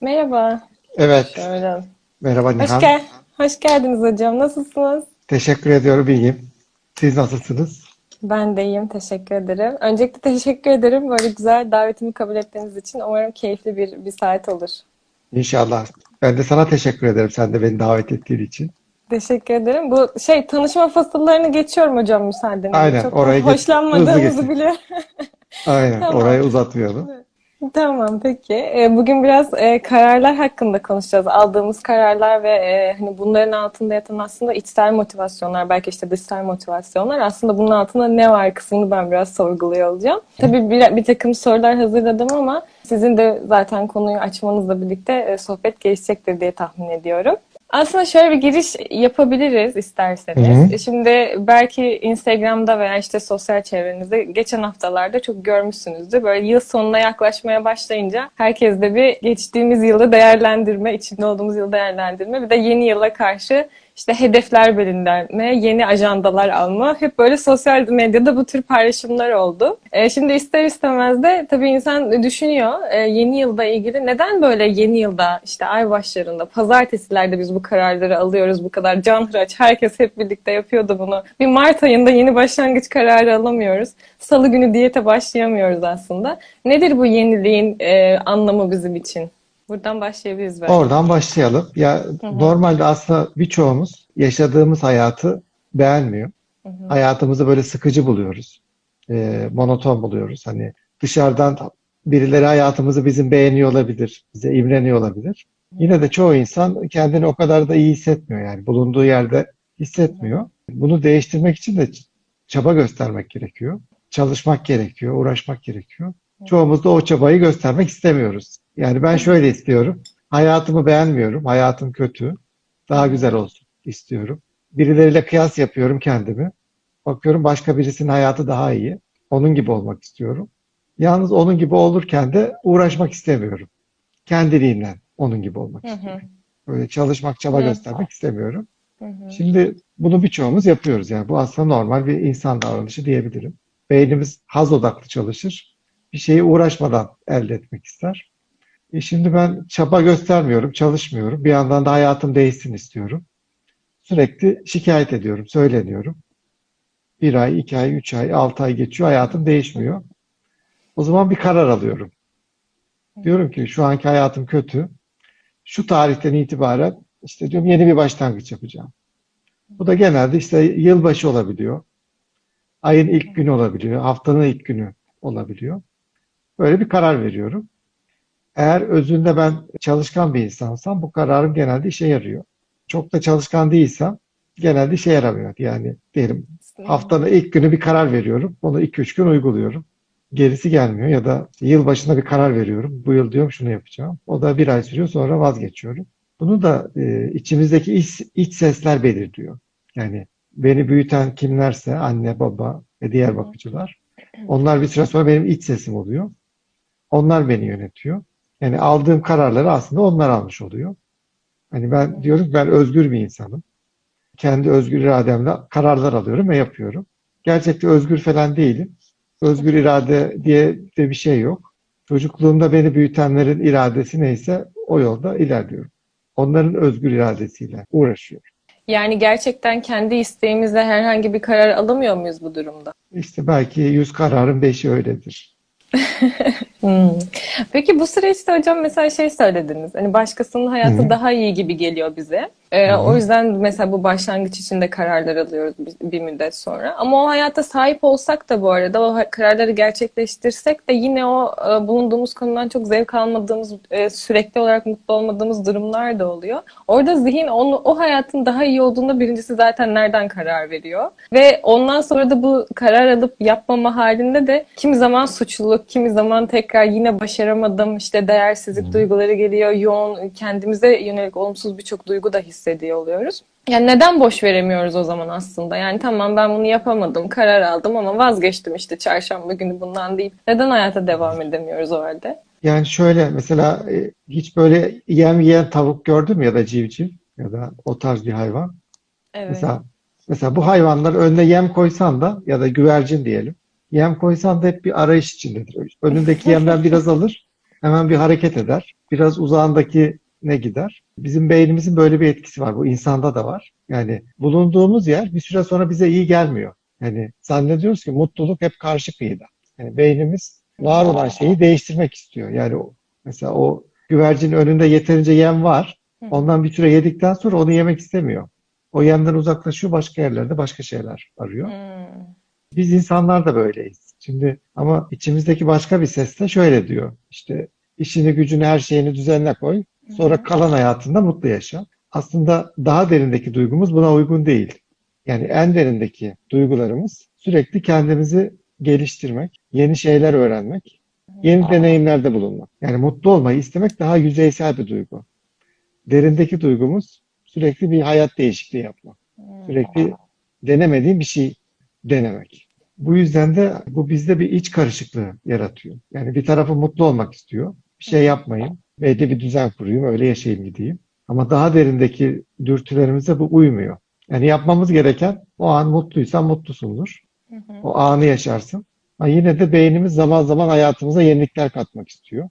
Merhaba. Evet. Şöyle. Merhaba Hoş, Nihan. gel Hoş geldiniz hocam. Nasılsınız? Teşekkür ediyorum. iyiyim. Siz nasılsınız? Ben de iyiyim. Teşekkür ederim. Öncelikle teşekkür ederim böyle güzel davetimi kabul ettiğiniz için. Umarım keyifli bir, bir saat olur. İnşallah. Ben de sana teşekkür ederim. Sen de beni davet ettiğin için. Teşekkür ederim. Bu şey tanışma fasıllarını geçiyorum hocam müsaadenizle. Aynen, Çok oraya hoşlanmadığımızı biliyorum. Aynen. Tamam. Orayı uzatmayalım. Tamam peki. E, Bugün biraz e, kararlar hakkında konuşacağız. Aldığımız kararlar ve e, hani bunların altında yatan aslında içsel motivasyonlar, belki işte dışsal motivasyonlar. Aslında bunun altında ne var kısmını ben biraz sorguluyor olacağım. Tabii bir, bir takım sorular hazırladım ama sizin de zaten konuyu açmanızla birlikte e, sohbet gelişecektir diye tahmin ediyorum. Aslında şöyle bir giriş yapabiliriz isterseniz. Hı hı. Şimdi belki Instagram'da veya işte sosyal çevrenizde geçen haftalarda çok görmüşsünüzdür. Böyle yıl sonuna yaklaşmaya başlayınca herkes de bir geçtiğimiz yılı değerlendirme, içinde olduğumuz yılı değerlendirme bir de yeni yıla karşı işte hedefler belirleme, yeni ajandalar alma. Hep böyle sosyal medyada bu tür paylaşımlar oldu. E, şimdi ister istemez de tabii insan düşünüyor e, yeni yılda ilgili neden böyle yeni yılda işte ay başlarında pazartesilerde biz bu kararları alıyoruz bu kadar canhıraç herkes hep birlikte yapıyordu bunu. Bir Mart ayında yeni başlangıç kararı alamıyoruz. Salı günü diyete başlayamıyoruz aslında. Nedir bu yeniliğin e, anlamı bizim için? Buradan başlayabiliriz belki. Oradan başlayalım. Ya normalde aslında birçoğumuz yaşadığımız hayatı beğenmiyor. Hayatımızı böyle sıkıcı buluyoruz. Ee, monoton buluyoruz. Hani dışarıdan birileri hayatımızı bizim beğeniyor olabilir. Bize imreniyor olabilir. Yine de çoğu insan kendini o kadar da iyi hissetmiyor yani. Bulunduğu yerde hissetmiyor. Bunu değiştirmek için de çaba göstermek gerekiyor. Çalışmak gerekiyor, uğraşmak gerekiyor. Çoğumuz da o çabayı göstermek istemiyoruz. Yani ben şöyle istiyorum. Hayatımı beğenmiyorum. Hayatım kötü. Daha güzel olsun istiyorum. Birileriyle kıyas yapıyorum kendimi. Bakıyorum başka birisinin hayatı daha iyi. Onun gibi olmak istiyorum. Yalnız onun gibi olurken de uğraşmak istemiyorum. Kendiliğinden onun gibi olmak Hı hı. istiyorum. Böyle çalışmak, çaba Hı. göstermek istemiyorum. Hı hı. Şimdi bunu birçoğumuz yapıyoruz. Yani bu aslında normal bir insan davranışı diyebilirim. Beynimiz haz odaklı çalışır. Bir şeyi uğraşmadan elde etmek ister. E şimdi ben çaba göstermiyorum, çalışmıyorum. Bir yandan da hayatım değişsin istiyorum. Sürekli şikayet ediyorum, söyleniyorum. Bir ay, iki ay, üç ay, altı ay geçiyor, hayatım değişmiyor. O zaman bir karar alıyorum. Diyorum ki şu anki hayatım kötü. Şu tarihten itibaren işte diyorum yeni bir başlangıç yapacağım. Bu da genelde işte yılbaşı olabiliyor. Ayın ilk günü olabiliyor. Haftanın ilk günü olabiliyor. Böyle bir karar veriyorum. Eğer özünde ben çalışkan bir insansam bu kararım genelde işe yarıyor. Çok da çalışkan değilsem genelde işe yaramıyor. Yani diyelim haftanın ilk günü bir karar veriyorum. Onu 2-3 gün uyguluyorum. Gerisi gelmiyor ya da yıl başında bir karar veriyorum. Bu yıl diyorum şunu yapacağım. O da bir ay sürüyor sonra vazgeçiyorum. Bunu da e, içimizdeki iç, iç sesler belirliyor. Yani beni büyüten kimlerse anne, baba ve diğer bakıcılar. Onlar bir süre sonra benim iç sesim oluyor. Onlar beni yönetiyor. Yani aldığım kararları aslında onlar almış oluyor. Hani ben diyorum ki ben özgür bir insanım. Kendi özgür irademle kararlar alıyorum ve yapıyorum. Gerçekte özgür falan değilim. Özgür irade diye de bir şey yok. Çocukluğumda beni büyütenlerin iradesi neyse o yolda ilerliyorum. Onların özgür iradesiyle uğraşıyorum. Yani gerçekten kendi isteğimizle herhangi bir karar alamıyor muyuz bu durumda? İşte belki yüz kararın beşi öyledir. Hmm. Peki bu süreçte hocam mesela şey söylediniz. Hani başkasının hayatı Hı. daha iyi gibi geliyor bize. Hı. o yüzden mesela bu başlangıç için de kararlar alıyoruz bir, bir müddet sonra. Ama o hayata sahip olsak da bu arada o kararları gerçekleştirsek de yine o e, bulunduğumuz konudan çok zevk almadığımız, e, sürekli olarak mutlu olmadığımız durumlar da oluyor. Orada zihin onu, o hayatın daha iyi olduğunda birincisi zaten nereden karar veriyor. Ve ondan sonra da bu karar alıp yapmama halinde de kimi zaman suçluluk, kimi zaman tekrar yine başaramadım, işte değersizlik duyguları geliyor, yoğun kendimize yönelik olumsuz birçok duygu da hissediyor oluyoruz. Yani neden boş veremiyoruz o zaman aslında? Yani tamam ben bunu yapamadım, karar aldım ama vazgeçtim işte çarşamba günü bundan deyip neden hayata devam edemiyoruz o halde? Yani şöyle mesela e, hiç böyle yem yiyen tavuk gördün mü ya da civciv ya da o tarz bir hayvan. Evet. Mesela mesela bu hayvanlar önüne yem koysan da ya da güvercin diyelim. Yem koysan da hep bir arayış içindedir. Önündeki yemden biraz alır. hemen bir hareket eder. Biraz uzağındaki ne gider? Bizim beynimizin böyle bir etkisi var. Bu insanda da var. Yani bulunduğumuz yer bir süre sonra bize iyi gelmiyor. Yani zannediyoruz ki mutluluk hep karşı kıyıda. Yani beynimiz var olan şeyi değiştirmek istiyor. Yani o, mesela o güvercinin önünde yeterince yem var. Ondan bir süre yedikten sonra onu yemek istemiyor. O yemden uzaklaşıyor, başka yerlerde başka şeyler arıyor. Hmm. Biz insanlar da böyleyiz. Şimdi ama içimizdeki başka bir ses de şöyle diyor. İşte işini gücünü her şeyini düzenine koy. Sonra kalan hayatında mutlu yaşa. Aslında daha derindeki duygumuz buna uygun değil. Yani en derindeki duygularımız sürekli kendimizi geliştirmek, yeni şeyler öğrenmek, yeni deneyimlerde bulunmak. Yani mutlu olmayı istemek daha yüzeysel bir duygu. Derindeki duygumuz sürekli bir hayat değişikliği yapmak. Sürekli denemediğim bir şey denemek. Bu yüzden de bu bizde bir iç karışıklığı yaratıyor. Yani bir tarafı mutlu olmak istiyor. Bir şey yapmayayım. Belli bir düzen kurayım. Öyle yaşayayım gideyim. Ama daha derindeki dürtülerimize bu uymuyor. Yani yapmamız gereken o an mutluysan mutlusundur. O anı yaşarsın. Ama yine de beynimiz zaman zaman hayatımıza yenilikler katmak istiyor.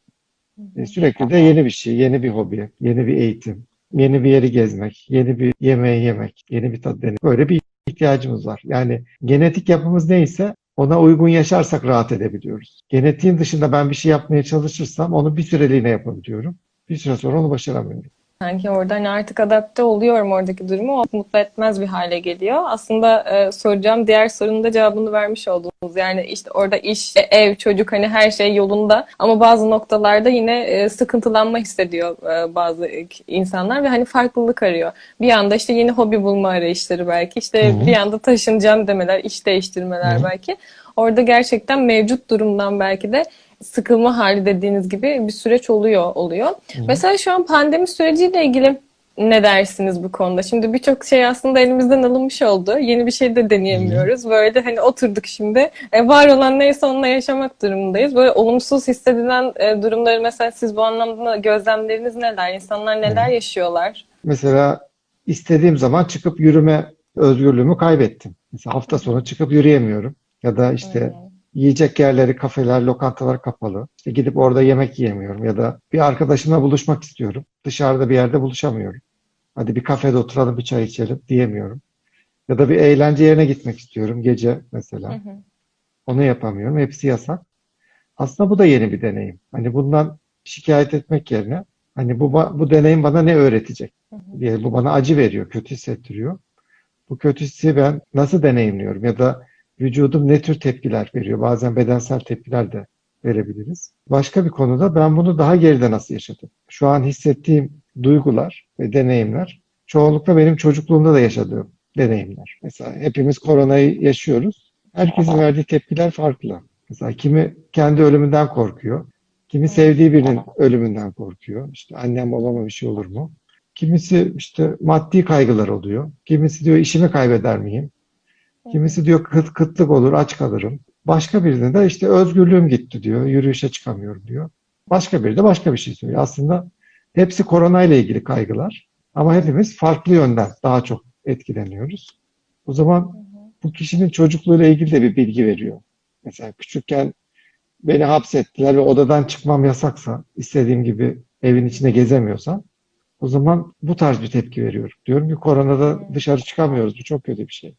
E, sürekli de yeni bir şey, yeni bir hobi, yeni bir eğitim, yeni bir yeri gezmek, yeni bir yemeği yemek, yeni bir tat denemek. Böyle bir ihtiyacımız var. Yani genetik yapımız neyse ona uygun yaşarsak rahat edebiliyoruz. Genetiğin dışında ben bir şey yapmaya çalışırsam onu bir süreliğine yapabiliyorum. Bir süre sonra onu başaramıyorum. Sanki orada hani artık adapte oluyorum oradaki durumu. O mutlu etmez bir hale geliyor. Aslında e, soracağım diğer sorunun da cevabını vermiş oldunuz. Yani işte orada iş, e, ev, çocuk hani her şey yolunda ama bazı noktalarda yine e, sıkıntılanma hissediyor e, bazı insanlar ve hani farklılık arıyor. Bir anda işte yeni hobi bulma arayışları belki. işte Hı hı. bir anda taşınacağım demeler, iş değiştirmeler Hı hı. belki. Orada gerçekten mevcut durumdan belki de sıkılma hali dediğiniz gibi bir süreç oluyor oluyor. Mesela şu an pandemi süreciyle ilgili ne dersiniz bu konuda? Şimdi birçok şey aslında elimizden alınmış oldu. Yeni bir şey de deneyemiyoruz. Böyle hani oturduk şimdi. E, var olan neyse onunla yaşamak durumundayız. Böyle olumsuz hissedilen e, durumları mesela siz bu anlamda gözlemleriniz neler? İnsanlar neler yaşıyorlar? Mesela istediğim zaman çıkıp yürüme özgürlüğümü kaybettim. Mesela hafta sonu çıkıp yürüyemiyorum. Ya da işte yiyecek yerleri, kafeler, lokantalar kapalı. İşte gidip orada yemek yiyemiyorum. Ya da bir arkadaşımla buluşmak istiyorum. Dışarıda bir yerde buluşamıyorum. Hadi bir kafede oturalım, bir çay içelim diyemiyorum. Ya da bir eğlence yerine gitmek istiyorum gece mesela. Onu yapamıyorum. Hepsi yasak. Aslında bu da yeni bir deneyim. Hani bundan şikayet etmek yerine hani bu bu deneyim bana ne öğretecek diye bu bana acı veriyor, kötü hissettiriyor. Bu kötü hissi ben nasıl deneyimliyorum ya da vücudum ne tür tepkiler veriyor? Bazen bedensel tepkiler de verebiliriz. Başka bir konuda ben bunu daha geride nasıl yaşadım? Şu an hissettiğim duygular ve deneyimler çoğunlukla benim çocukluğumda da yaşadığım deneyimler. Mesela hepimiz koronayı yaşıyoruz. Herkesin verdiği tepkiler farklı. Mesela kimi kendi ölümünden korkuyor. Kimi sevdiği birinin ölümünden korkuyor. İşte annem babama bir şey olur mu? Kimisi işte maddi kaygılar oluyor. Kimisi diyor işimi kaybeder miyim? Kimisi diyor kıt, kıtlık olur, aç kalırım. Başka birine de işte özgürlüğüm gitti diyor, yürüyüşe çıkamıyorum diyor. Başka biri de başka bir şey söylüyor. Aslında hepsi korona ile ilgili kaygılar. Ama hepimiz farklı yönden daha çok etkileniyoruz. O zaman bu kişinin çocukluğuyla ilgili de bir bilgi veriyor. Mesela küçükken beni hapsettiler ve odadan çıkmam yasaksa, istediğim gibi evin içinde gezemiyorsam, o zaman bu tarz bir tepki veriyorum. Diyorum ki koronada dışarı çıkamıyoruz. Bu çok kötü bir şey.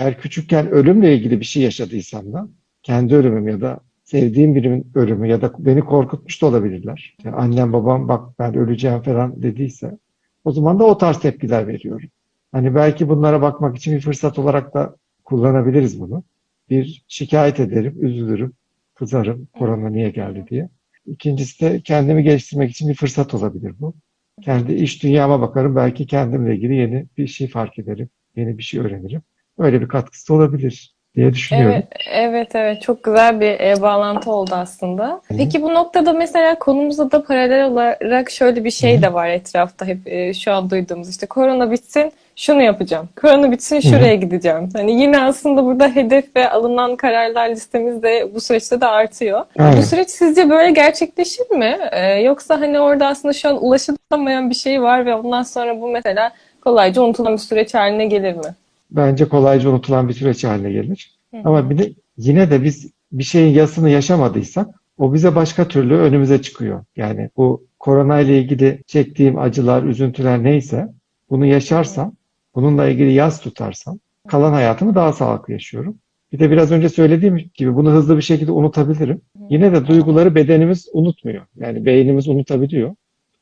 Eğer küçükken ölümle ilgili bir şey yaşadıysam da kendi ölümüm ya da sevdiğim birinin ölümü ya da beni korkutmuş da olabilirler. Yani annem babam bak ben öleceğim falan dediyse o zaman da o tarz tepkiler veriyorum. Hani belki bunlara bakmak için bir fırsat olarak da kullanabiliriz bunu. Bir şikayet ederim, üzülürüm, kızarım korona niye geldi diye. İkincisi de kendimi geliştirmek için bir fırsat olabilir bu. Kendi iş dünyama bakarım. Belki kendimle ilgili yeni bir şey fark ederim. Yeni bir şey öğrenirim. Öyle bir katkısı olabilir diye düşünüyorum. Evet, evet, evet. Çok güzel bir e, bağlantı oldu aslında. Peki bu noktada mesela konumuza da paralel olarak şöyle bir şey de var etrafta hep e, şu an duyduğumuz işte korona bitsin şunu yapacağım. Korona bitsin şuraya gideceğim. Hani yine aslında burada hedef ve alınan kararlar listemiz de bu süreçte de artıyor. Aynen. Bu süreç sizce böyle gerçekleşir mi? E, yoksa hani orada aslında şu an ulaşılamayan bir şey var ve ondan sonra bu mesela kolayca unutulan bir süreç haline gelir mi? Bence kolayca unutulan bir süreç haline gelir. Ama bir de yine de biz bir şeyin yasını yaşamadıysak o bize başka türlü önümüze çıkıyor. Yani bu korona ile ilgili çektiğim acılar, üzüntüler neyse bunu yaşarsam, bununla ilgili yaz tutarsam kalan hayatımı daha sağlıklı yaşıyorum. Bir de biraz önce söylediğim gibi bunu hızlı bir şekilde unutabilirim. Yine de duyguları bedenimiz unutmuyor. Yani beynimiz unutabiliyor.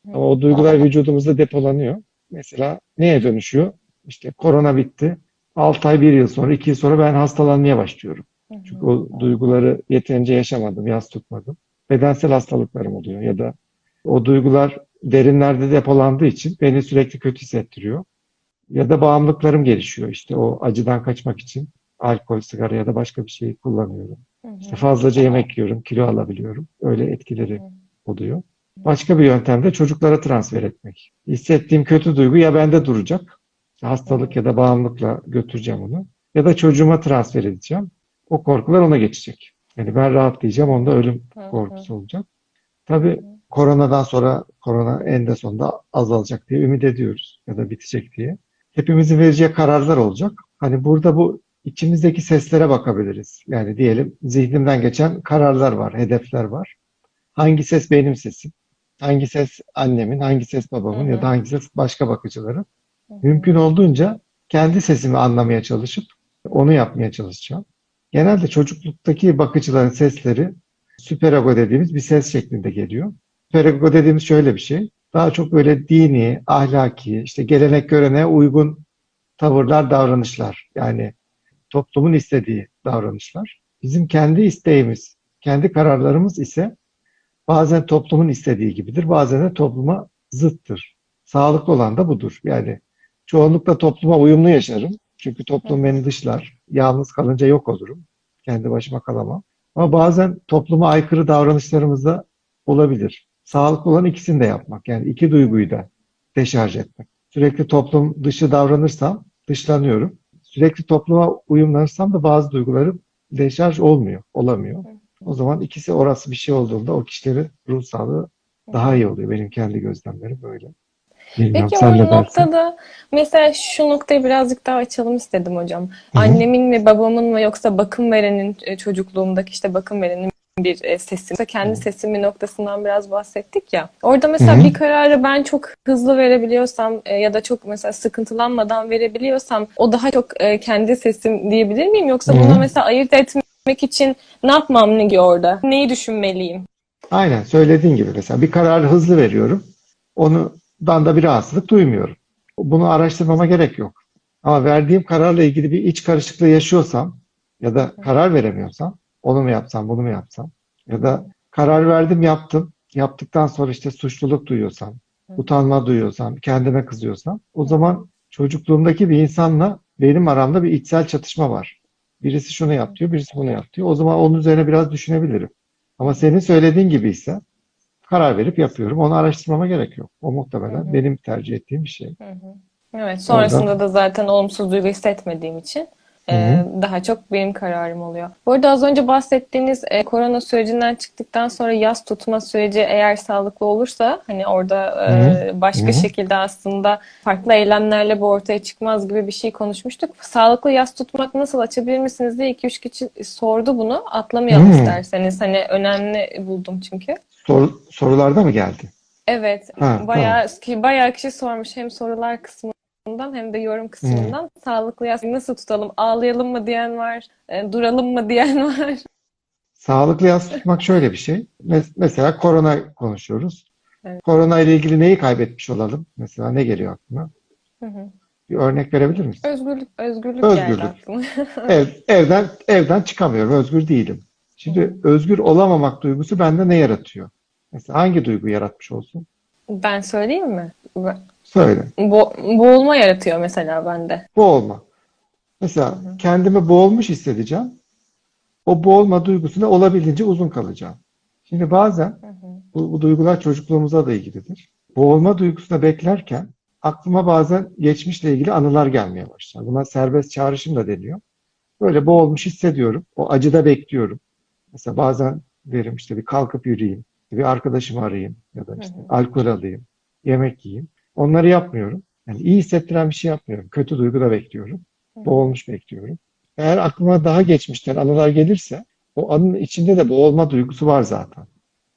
Ama o duygular vücudumuzda depolanıyor. Mesela neye dönüşüyor? İşte korona bitti. 6 ay, 1 yıl sonra, 2 yıl sonra ben hastalanmaya başlıyorum. Çünkü o duyguları yeterince yaşamadım, yaz tutmadım. Bedensel hastalıklarım oluyor ya da o duygular derinlerde depolandığı için beni sürekli kötü hissettiriyor. Ya da bağımlılıklarım gelişiyor. İşte o acıdan kaçmak için alkol, sigara ya da başka bir şey kullanıyorum. İşte fazlaca yemek yiyorum, kilo alabiliyorum. Öyle etkileri oluyor. Başka bir yöntem de çocuklara transfer etmek. Hissettiğim kötü duygu ya bende duracak, hastalık ya da bağımlılıkla götüreceğim onu. Ya da çocuğuma transfer edeceğim. O korkular ona geçecek. Yani ben rahatlayacağım, onda ölüm korkusu olacak. Tabii koronadan sonra korona en de sonunda azalacak diye ümit ediyoruz ya da bitecek diye. Hepimizin vereceği kararlar olacak. Hani burada bu içimizdeki seslere bakabiliriz. Yani diyelim zihnimden geçen kararlar var, hedefler var. Hangi ses benim sesim? Hangi ses annemin, hangi ses babamın Hı hı. ya da hangi ses başka bakıcıların? Mümkün olduğunca kendi sesimi anlamaya çalışıp onu yapmaya çalışacağım. Genelde çocukluktaki bakıcıların sesleri süperago dediğimiz bir ses şeklinde geliyor. Süperago dediğimiz şöyle bir şey. Daha çok böyle dini, ahlaki, işte gelenek göreneğe uygun tavırlar, davranışlar. Yani toplumun istediği davranışlar. Bizim kendi isteğimiz, kendi kararlarımız ise bazen toplumun istediği gibidir, bazen de topluma zıttır. Sağlıklı olan da budur. Yani çoğunlukla topluma uyumlu yaşarım. Çünkü toplum beni dışlar. Yalnız kalınca yok olurum. Kendi başıma kalamam. Ama bazen topluma aykırı davranışlarımız da olabilir. Sağlıklı olan ikisini de yapmak. Yani iki duyguyu da deşarj etmek. Sürekli toplum dışı davranırsam dışlanıyorum. Sürekli topluma uyumlanırsam da bazı duygularım deşarj olmuyor, olamıyor. O zaman ikisi orası bir şey olduğunda o kişilerin ruh sağlığı daha iyi oluyor. Benim kendi gözlemlerim böyle. Peki o noktada mesela şu noktayı birazcık daha açalım istedim hocam. Annemin mi babamın mı yoksa bakım verenin e, çocukluğumdaki işte bakım verenin bir e, sesi, mesela kendi sesimi noktasından biraz bahsettik ya. Orada mesela Hı hı. bir kararı ben çok hızlı verebiliyorsam e, ya da çok mesela sıkıntılanmadan verebiliyorsam o daha çok kendi sesim diyebilir miyim? Yoksa Hı hı. buna mesela ayırt etmek için ne yapmam ki orada? Neyi düşünmeliyim? Aynen söylediğin gibi mesela bir kararı hızlı veriyorum. Ondan da bir rahatsızlık duymuyorum. Bunu araştırmama gerek yok. Ama verdiğim kararla ilgili bir iç karışıklığı yaşıyorsam ya da karar veremiyorsam onu mu yapsam, bunu mu yapsam ya da karar verdim yaptım. Yaptıktan sonra işte suçluluk duyuyorsam, utanma duyuyorsam, kendime kızıyorsam o zaman çocukluğumdaki bir insanla benim aramda bir içsel çatışma var. Birisi şunu yap diyor, birisi bunu yap diyor. O zaman onun üzerine biraz düşünebilirim. Ama senin söylediğin gibi ise karar verip yapıyorum. Onu araştırmama gerek yok. O muhtemelen benim tercih ettiğim bir şey. Evet, sonrasında da zaten olumsuz duygu hissetmediğim için e, daha çok benim kararım oluyor. Bu arada az önce bahsettiğiniz e, korona sürecinden çıktıktan sonra yas tutma süreci eğer sağlıklı olursa hani orada e, başka Hı hı. şekilde aslında farklı eylemlerle bu ortaya çıkmaz gibi bir şey konuşmuştuk. Sağlıklı yas tutmak nasıl açabilir misiniz diye 2-3 kişi sordu bunu. Atlamayalım Hı. isterseniz. Hani önemli buldum çünkü. Soru, sorularda mı geldi? Evet, Ha, bayağı ki bayağı kişi sormuş hem sorular kısmından hem de yorum kısmından. Sağlıklı yas nasıl tutalım? Ağlayalım mı diyen var, e, duralım mı diyen var. Sağlıklı yas tutmak şöyle bir şey. Mes- Mesela korona konuşuyoruz. Evet. Korona ile ilgili neyi kaybetmiş olalım? Mesela ne geliyor aklına? Hı hı. Bir örnek verebilir misin? Özgürlük, özgürlük geldi Özgürlük. aklıma. Ev, evden evden çıkamıyorum, özgür değilim. Şimdi özgür olamamak duygusu bende ne yaratıyor? Mesela hangi duygu yaratmış olsun? Ben söyleyeyim mi? Söyle. Bo- boğulma yaratıyor mesela bende. Boğulma. Mesela kendimi boğulmuş hissedeceğim. O boğulma duygusuna olabildiğince uzun kalacağım. Şimdi bazen bu, bu duygular çocukluğumuza da ilgilidir. Boğulma duygusuna beklerken aklıma bazen geçmişle ilgili anılar gelmeye başlar. Buna serbest çağrışım da deniyor. Böyle boğulmuş hissediyorum. O acıda bekliyorum. Mesela bazen derim işte bir kalkıp yürüyeyim, bir arkadaşımı arayayım ya da işte alkol alayım, yemek yiyeyim. Onları yapmıyorum. Yani iyi hissettiren bir şey yapmıyorum. Kötü duygu da bekliyorum. Boğulmuş bekliyorum. Eğer aklıma daha geçmişten anılar gelirse o anın içinde de boğulma duygusu var zaten.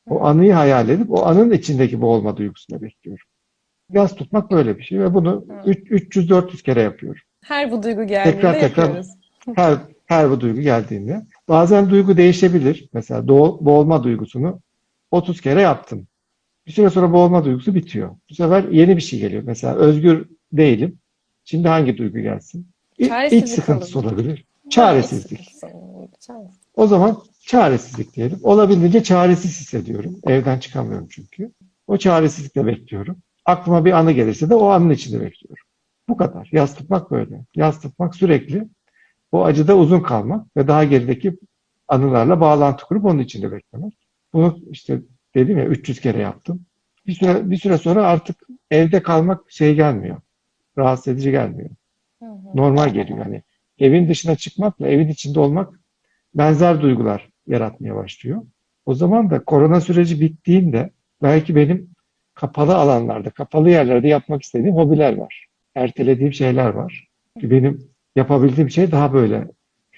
O anıyı hayal edip o anın içindeki boğulma duygusunu bekliyorum. Yaz tutmak böyle bir şey ve bunu 300-400 kere yapıyorum. Her bu duygu geldiğinde Tekrar tekrar yapıyoruz. her, her bu duygu geldiğinde. Bazen duygu değişebilir. Mesela boğulma duygusunu 30 kere yaptım. Bir süre sonra boğulma duygusu bitiyor. Bu sefer yeni bir şey geliyor. Mesela özgür değilim. Şimdi hangi duygu gelsin? İ- İç Çaresizlik sıkıntısı olabilir. olabilir. Çaresizlik. Çaresizlik. O zaman çaresizlik diyelim. Olabildiğince çaresiz hissediyorum. Evden çıkamıyorum çünkü. O çaresizlikle bekliyorum. Aklıma bir anı gelirse de o anın içinde bekliyorum. Bu kadar. Yaz tutmak böyle. Yaz tutmak sürekli o acıda uzun kalmak ve daha gerideki anılarla bağlantı kurup onun içinde beklemek. Bunu işte dedim ya 300 kere yaptım. Bir süre, bir süre sonra artık evde kalmak şey gelmiyor. Rahatsız edici gelmiyor. Hı hı. Normal geliyor. Yani evin dışına çıkmakla evin içinde olmak benzer duygular yaratmaya başlıyor. O zaman da korona süreci bittiğinde belki benim kapalı alanlarda, kapalı yerlerde yapmak istediğim hobiler var. Ertelediğim şeyler var. Benim yapabildiğim şey daha böyle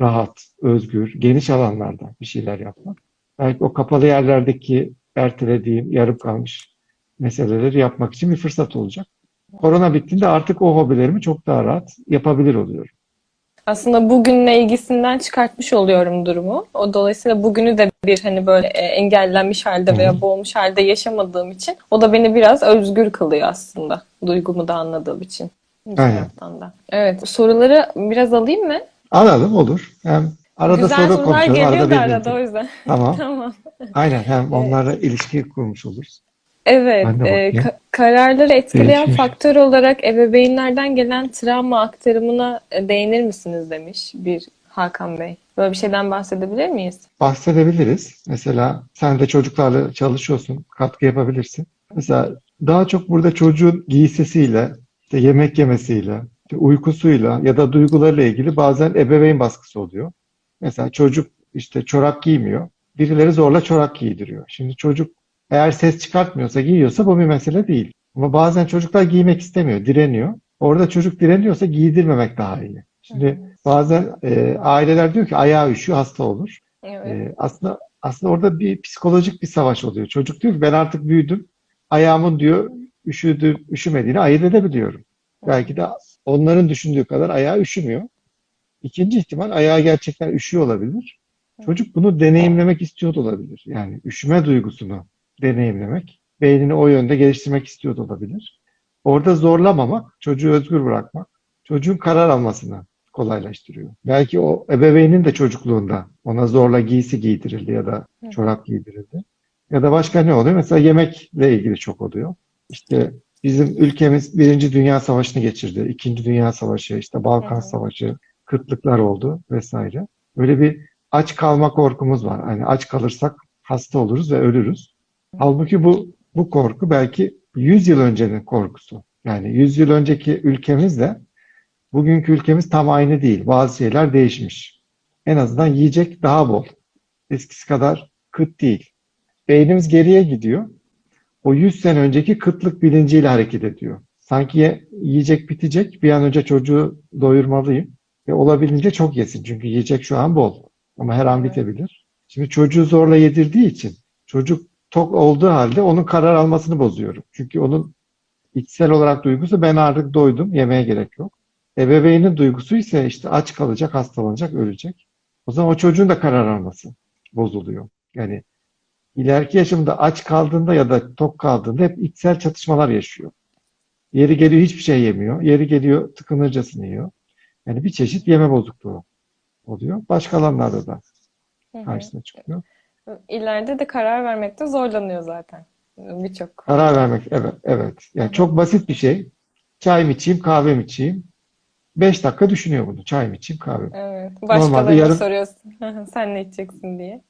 rahat, özgür, geniş alanlarda bir şeyler yapmak. Belki o kapalı yerlerdeki ertelediğim, yarım kalmış meseleleri yapmak için bir fırsat olacak. Korona bittiğinde artık o hobilerimi çok daha rahat yapabilir oluyorum. Aslında bugünle ilgisinden çıkartmış oluyorum durumu. O dolayısıyla bugünü de bir hani böyle e, engellenmiş halde veya boğulmuş halde yaşamadığım için o da beni biraz özgür kılıyor aslında. Duygumu da anladığım için. Bir Aynen. da. Evet, soruları biraz alayım mı? Alalım olur. Hem arada Güzel soru sorular geliyor arada da arada o yüzden. Tamam. Tamam. Aynen hem onlarla ilişki kurmuş oluruz. Evet, e, ka- kararları etkileyen Değişmiş. faktör olarak ebeveynlerden gelen travma aktarımına e, değinir misiniz demiş bir Hakan Bey. Böyle bir şeyden bahsedebilir miyiz? Bahsedebiliriz. Mesela sen de çocuklarla çalışıyorsun, katkı yapabilirsin. Mesela daha çok burada çocuğun giysisiyle, işte yemek yemesiyle, işte uykusuyla ya da duygularıyla ilgili bazen ebeveyn baskısı oluyor. Mesela çocuk işte çorap giymiyor. Birileri zorla çorap giydiriyor. Şimdi çocuk eğer ses çıkartmıyorsa, giyiyorsa bu bir mesele değil. Ama bazen çocuklar giymek istemiyor, direniyor. Orada çocuk direniyorsa giydirmemek daha iyi. Şimdi bazen e, aileler diyor ki ayağı üşüyor, hasta olur. Evet. Ee, aslında aslında orada bir psikolojik bir savaş oluyor. Çocuk diyor ki ben artık büyüdüm. Ayağımın diyor üşüdü, üşümediğini ayırt edebiliyorum. Belki de onların düşündüğü kadar ayağı üşümüyor. İkinci ihtimal ayağı gerçekten üşüyor olabilir. Çocuk bunu deneyimlemek istiyor da olabilir. Yani üşüme duygusunu deneyimlemek, beynini o yönde geliştirmek istiyor da olabilir. Orada zorlamamak, çocuğu özgür bırakmak, çocuğun karar almasını kolaylaştırıyor. Belki o ebeveynin de çocukluğunda ona zorla giysi giydirildi ya da çorap giydirildi. Ya da başka ne oluyor? Mesela yemekle ilgili çok oluyor. İşte bizim ülkemiz Birinci Dünya Savaşı'nı geçirdi. İkinci Dünya Savaşı, işte Balkan. Savaşı, kıtlıklar oldu vesaire. Böyle bir aç kalma korkumuz var. Hani aç kalırsak hasta oluruz ve ölürüz. Halbuki bu bu korku belki 100 yıl öncenin korkusu. Yani 100 yıl önceki ülkemizle bugünkü ülkemiz tam aynı değil. Bazı şeyler değişmiş. En azından yiyecek daha bol. Eskisi kadar kıt değil. Beynimiz geriye gidiyor. O 100 sene önceki kıtlık bilinciyle hareket ediyor. Sanki ye- yiyecek bitecek, bir an önce çocuğu doyurmalıyım. Ve olabildiğince çok yesin. Çünkü yiyecek şu an bol. Ama her an bitebilir. Şimdi çocuğu zorla yedirdiği için çocuk tok olduğu halde onun karar almasını bozuyorum. Çünkü onun içsel olarak duygusu ben artık doydum, yemeye gerek yok. Ebeveynin duygusu ise işte aç kalacak, hastalanacak, ölecek. O zaman o çocuğun da karar alması bozuluyor. Yani ileriki yaşamda aç kaldığında ya da tok kaldığında hep içsel çatışmalar yaşıyor. Yeri geliyor hiçbir şey yemiyor. Yeri geliyor tıkınırcasını yiyor. Yani bir çeşit yeme bozukluğu oluyor. Başka alanlarda da karşısına çıkıyor. İleride de karar vermekte zorlanıyor zaten. Birçok. Karar vermek, evet, evet. Yani çok basit bir şey. Çay mı içeyim, kahve mi içeyim? 5 dakika düşünüyor bunu. Çay mı içeyim, kahve mi? Evet. Başkalarına yarım- soruyorsun. Sen ne içeceksin diye.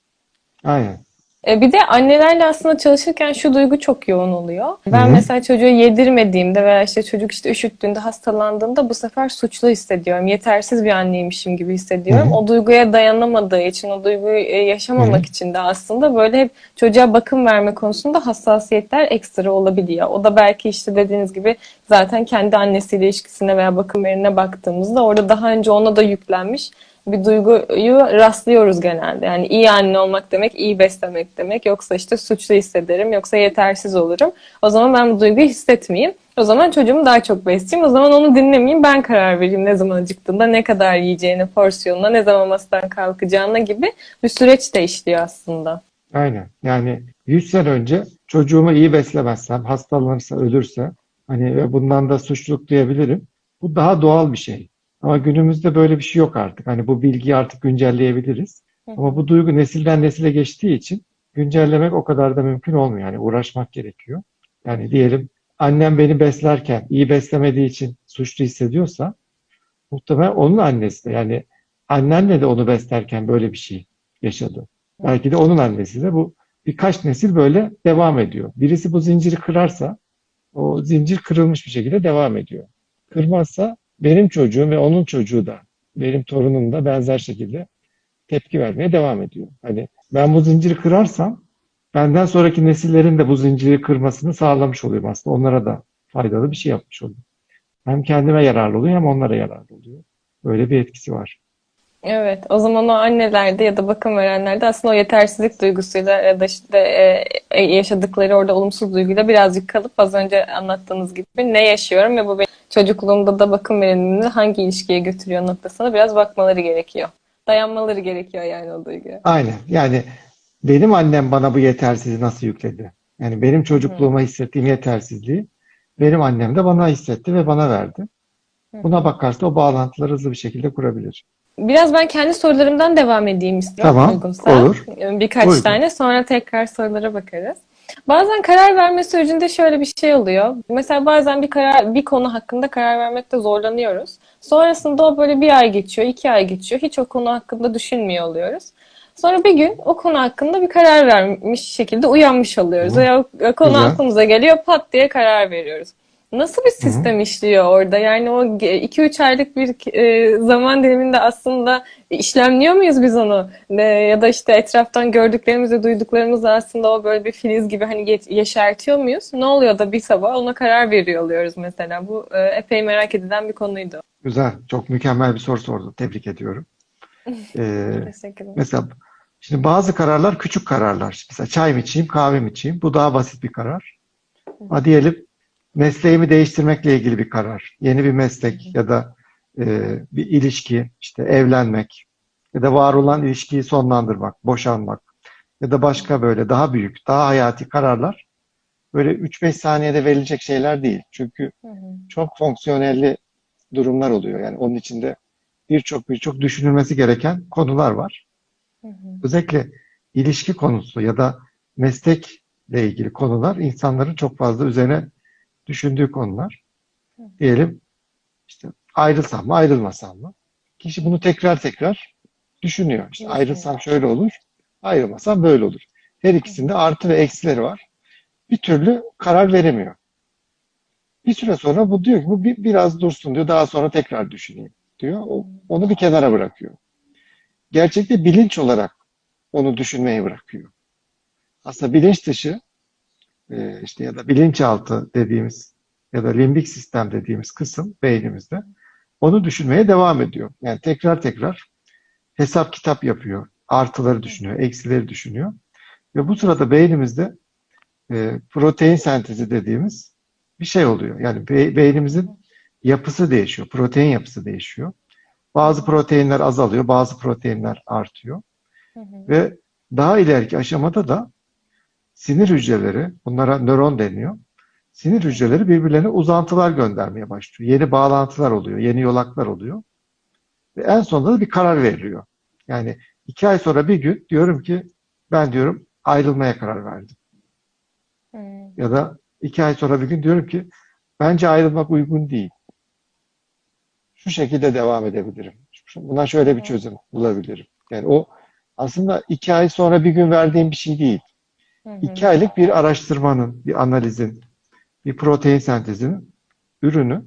Aynen. E, Bir de annelerle aslında çalışırken şu duygu çok yoğun oluyor. Ben Hı. mesela çocuğu yedirmediğimde veya işte çocuk işte üşüttüğünde, hastalandığında bu sefer suçlu hissediyorum. Yetersiz bir anneymişim gibi hissediyorum. Hı hı. O duyguya dayanamadığı için, o duyguyu e, yaşamamak için de aslında böyle hep çocuğa bakım verme konusunda hassasiyetler ekstra olabiliyor. O da belki işte dediğiniz gibi zaten kendi annesiyle ilişkisine veya bakım verine baktığımızda orada daha önce ona da yüklenmiş bir duyguyu rastlıyoruz genelde. Yani iyi anne olmak demek, iyi beslemek demek. Yoksa işte suçlu hissederim, yoksa yetersiz olurum. O zaman ben bu duyguyu hissetmeyeyim. O zaman çocuğumu daha çok besleyeyim. O zaman onu dinlemeyeyim. Ben karar vereyim ne zaman acıktığında, ne kadar yiyeceğine, porsiyonuna, ne zaman masadan kalkacağına gibi bir süreç de işliyor aslında. Aynen. Yani 100 sene önce çocuğumu iyi beslemezsem, hastalanırsa, ölürse hani ve bundan da suçluluk duyabilirim. Bu daha doğal bir şey. Ama günümüzde böyle bir şey yok artık. Hani bu bilgiyi artık güncelleyebiliriz. Ama bu duygu nesilden nesile geçtiği için güncellemek o kadar da mümkün olmuyor. Yani uğraşmak gerekiyor. Yani diyelim annem beni beslerken iyi beslemediği için suçlu hissediyorsa muhtemelen onun annesi de yani annenle de onu beslerken böyle bir şey yaşadı. Belki de onun annesi de bu birkaç nesil böyle devam ediyor. Birisi bu zinciri kırarsa o zincir kırılmış bir şekilde devam ediyor. Kırmazsa benim çocuğum ve onun çocuğu da benim torunum da benzer şekilde tepki vermeye devam ediyor. Hani ben bu zinciri kırarsam benden sonraki nesillerin de bu zinciri kırmasını sağlamış oluyorum aslında. Onlara da faydalı bir şey yapmış oluyorum. Hem kendime yararlı oluyor hem onlara yararlı oluyor. Böyle bir etkisi var. Evet, o zaman o annelerde ya da bakım verenlerde aslında o yetersizlik duygusuyla ya da işte e, yaşadıkları orada olumsuz duyguyla birazcık kalıp az önce anlattığınız gibi ne yaşıyorum ve bu benim çocukluğumda da bakım verenini hangi ilişkiye götürüyor noktasına biraz bakmaları gerekiyor. Dayanmaları gerekiyor yani o duyguya. Aynen. Yani benim annem bana bu yetersizliği nasıl yükledi? Yani benim çocukluğuma hissettiğim yetersizliği benim annem de bana hissetti ve bana verdi. Buna bakarsa o bağlantıları hızlı bir şekilde kurabilir. Biraz ben kendi sorularımdan devam edeyim istiyorum Tamam, uygunsa. olur. Birkaç Uygun. tane sonra tekrar sorulara bakarız. Bazen karar verme sürecinde şöyle bir şey oluyor. Mesela bazen bir karar, bir konu hakkında karar vermekte zorlanıyoruz. Sonrasında o böyle bir ay geçiyor, iki ay geçiyor. Hiç o konu hakkında düşünmüyor oluyoruz. Sonra bir gün o konu hakkında bir karar vermiş şekilde uyanmış oluyoruz. Hı. Veya o konu Güzel. aklımıza geliyor pat diye karar veriyoruz. Nasıl bir sistem işliyor orada? Yani o 2-3 aylık bir e, zaman diliminde aslında işlemliyor muyuz biz onu? E, ya da işte etraftan gördüklerimizle duyduklarımızla aslında o böyle bir filiz gibi hani yeşertiyor muyuz? Ne oluyor da bir sabah ona karar veriyor oluyoruz mesela. Bu e, epey merak edilen bir konuydu. Güzel. Çok mükemmel bir soru sordun. Tebrik ediyorum. Ee, Teşekkür ederim. Mesela şimdi bazı kararlar küçük kararlar. Mesela çay mı içeyim, kahve mi içeyim? Bu daha basit bir karar. Ama diyelim mesleğimi değiştirmekle ilgili bir karar. Yeni bir meslek ya da e, bir ilişki, işte evlenmek ya da var olan ilişkiyi sonlandırmak, boşanmak ya da başka böyle daha büyük, daha hayati kararlar böyle 3-5 saniyede verilecek şeyler değil. Çünkü Hı hı. çok fonksiyonelli durumlar oluyor. Yani onun içinde birçok birçok düşünülmesi gereken konular var. Hı hı. Özellikle ilişki konusu ya da meslekle ilgili konular insanların çok fazla üzerine düşündüğü konular. Diyelim işte ayrılsam mı ayrılmasam mı? Kişi bunu tekrar tekrar düşünüyor. İşte ayrılsam şöyle olur, ayrılmasam böyle olur. Her ikisinde artı ve eksileri var. Bir türlü karar veremiyor. Bir süre sonra bu diyor ki bu bir, biraz dursun diyor. Daha sonra tekrar düşüneyim diyor. O- onu bir kenara bırakıyor. Gerçekte bilinç olarak onu düşünmeyi bırakıyor. Aslında bilinç dışı e, işte ya da bilinçaltı dediğimiz ya da limbik sistem dediğimiz kısım beynimizde onu düşünmeye devam ediyor. Yani tekrar tekrar hesap kitap yapıyor. Artıları düşünüyor, eksileri düşünüyor. Ve bu sırada beynimizde e, protein sentezi dediğimiz bir şey oluyor. Yani be- beynimizin yapısı değişiyor. Protein yapısı değişiyor. Bazı proteinler azalıyor, bazı proteinler artıyor. Hı hı. Ve daha ileriki aşamada da sinir hücreleri, bunlara nöron deniyor. Sinir hücreleri birbirlerine uzantılar göndermeye başlıyor. Yeni bağlantılar oluyor, yeni yolaklar oluyor. Ve en sonunda da bir karar veriliyor. Yani iki ay sonra bir gün diyorum ki ben diyorum ayrılmaya karar verdim. Hı. Ya da iki ay sonra bir gün diyorum ki bence ayrılmak uygun değil. Şu şekilde devam edebilirim. Buna şöyle bir çözüm bulabilirim. Yani o aslında iki ay sonra bir gün verdiğim bir şey değil. Hı hı. İki aylık bir araştırmanın, bir analizin, bir protein sentezinin ürünü.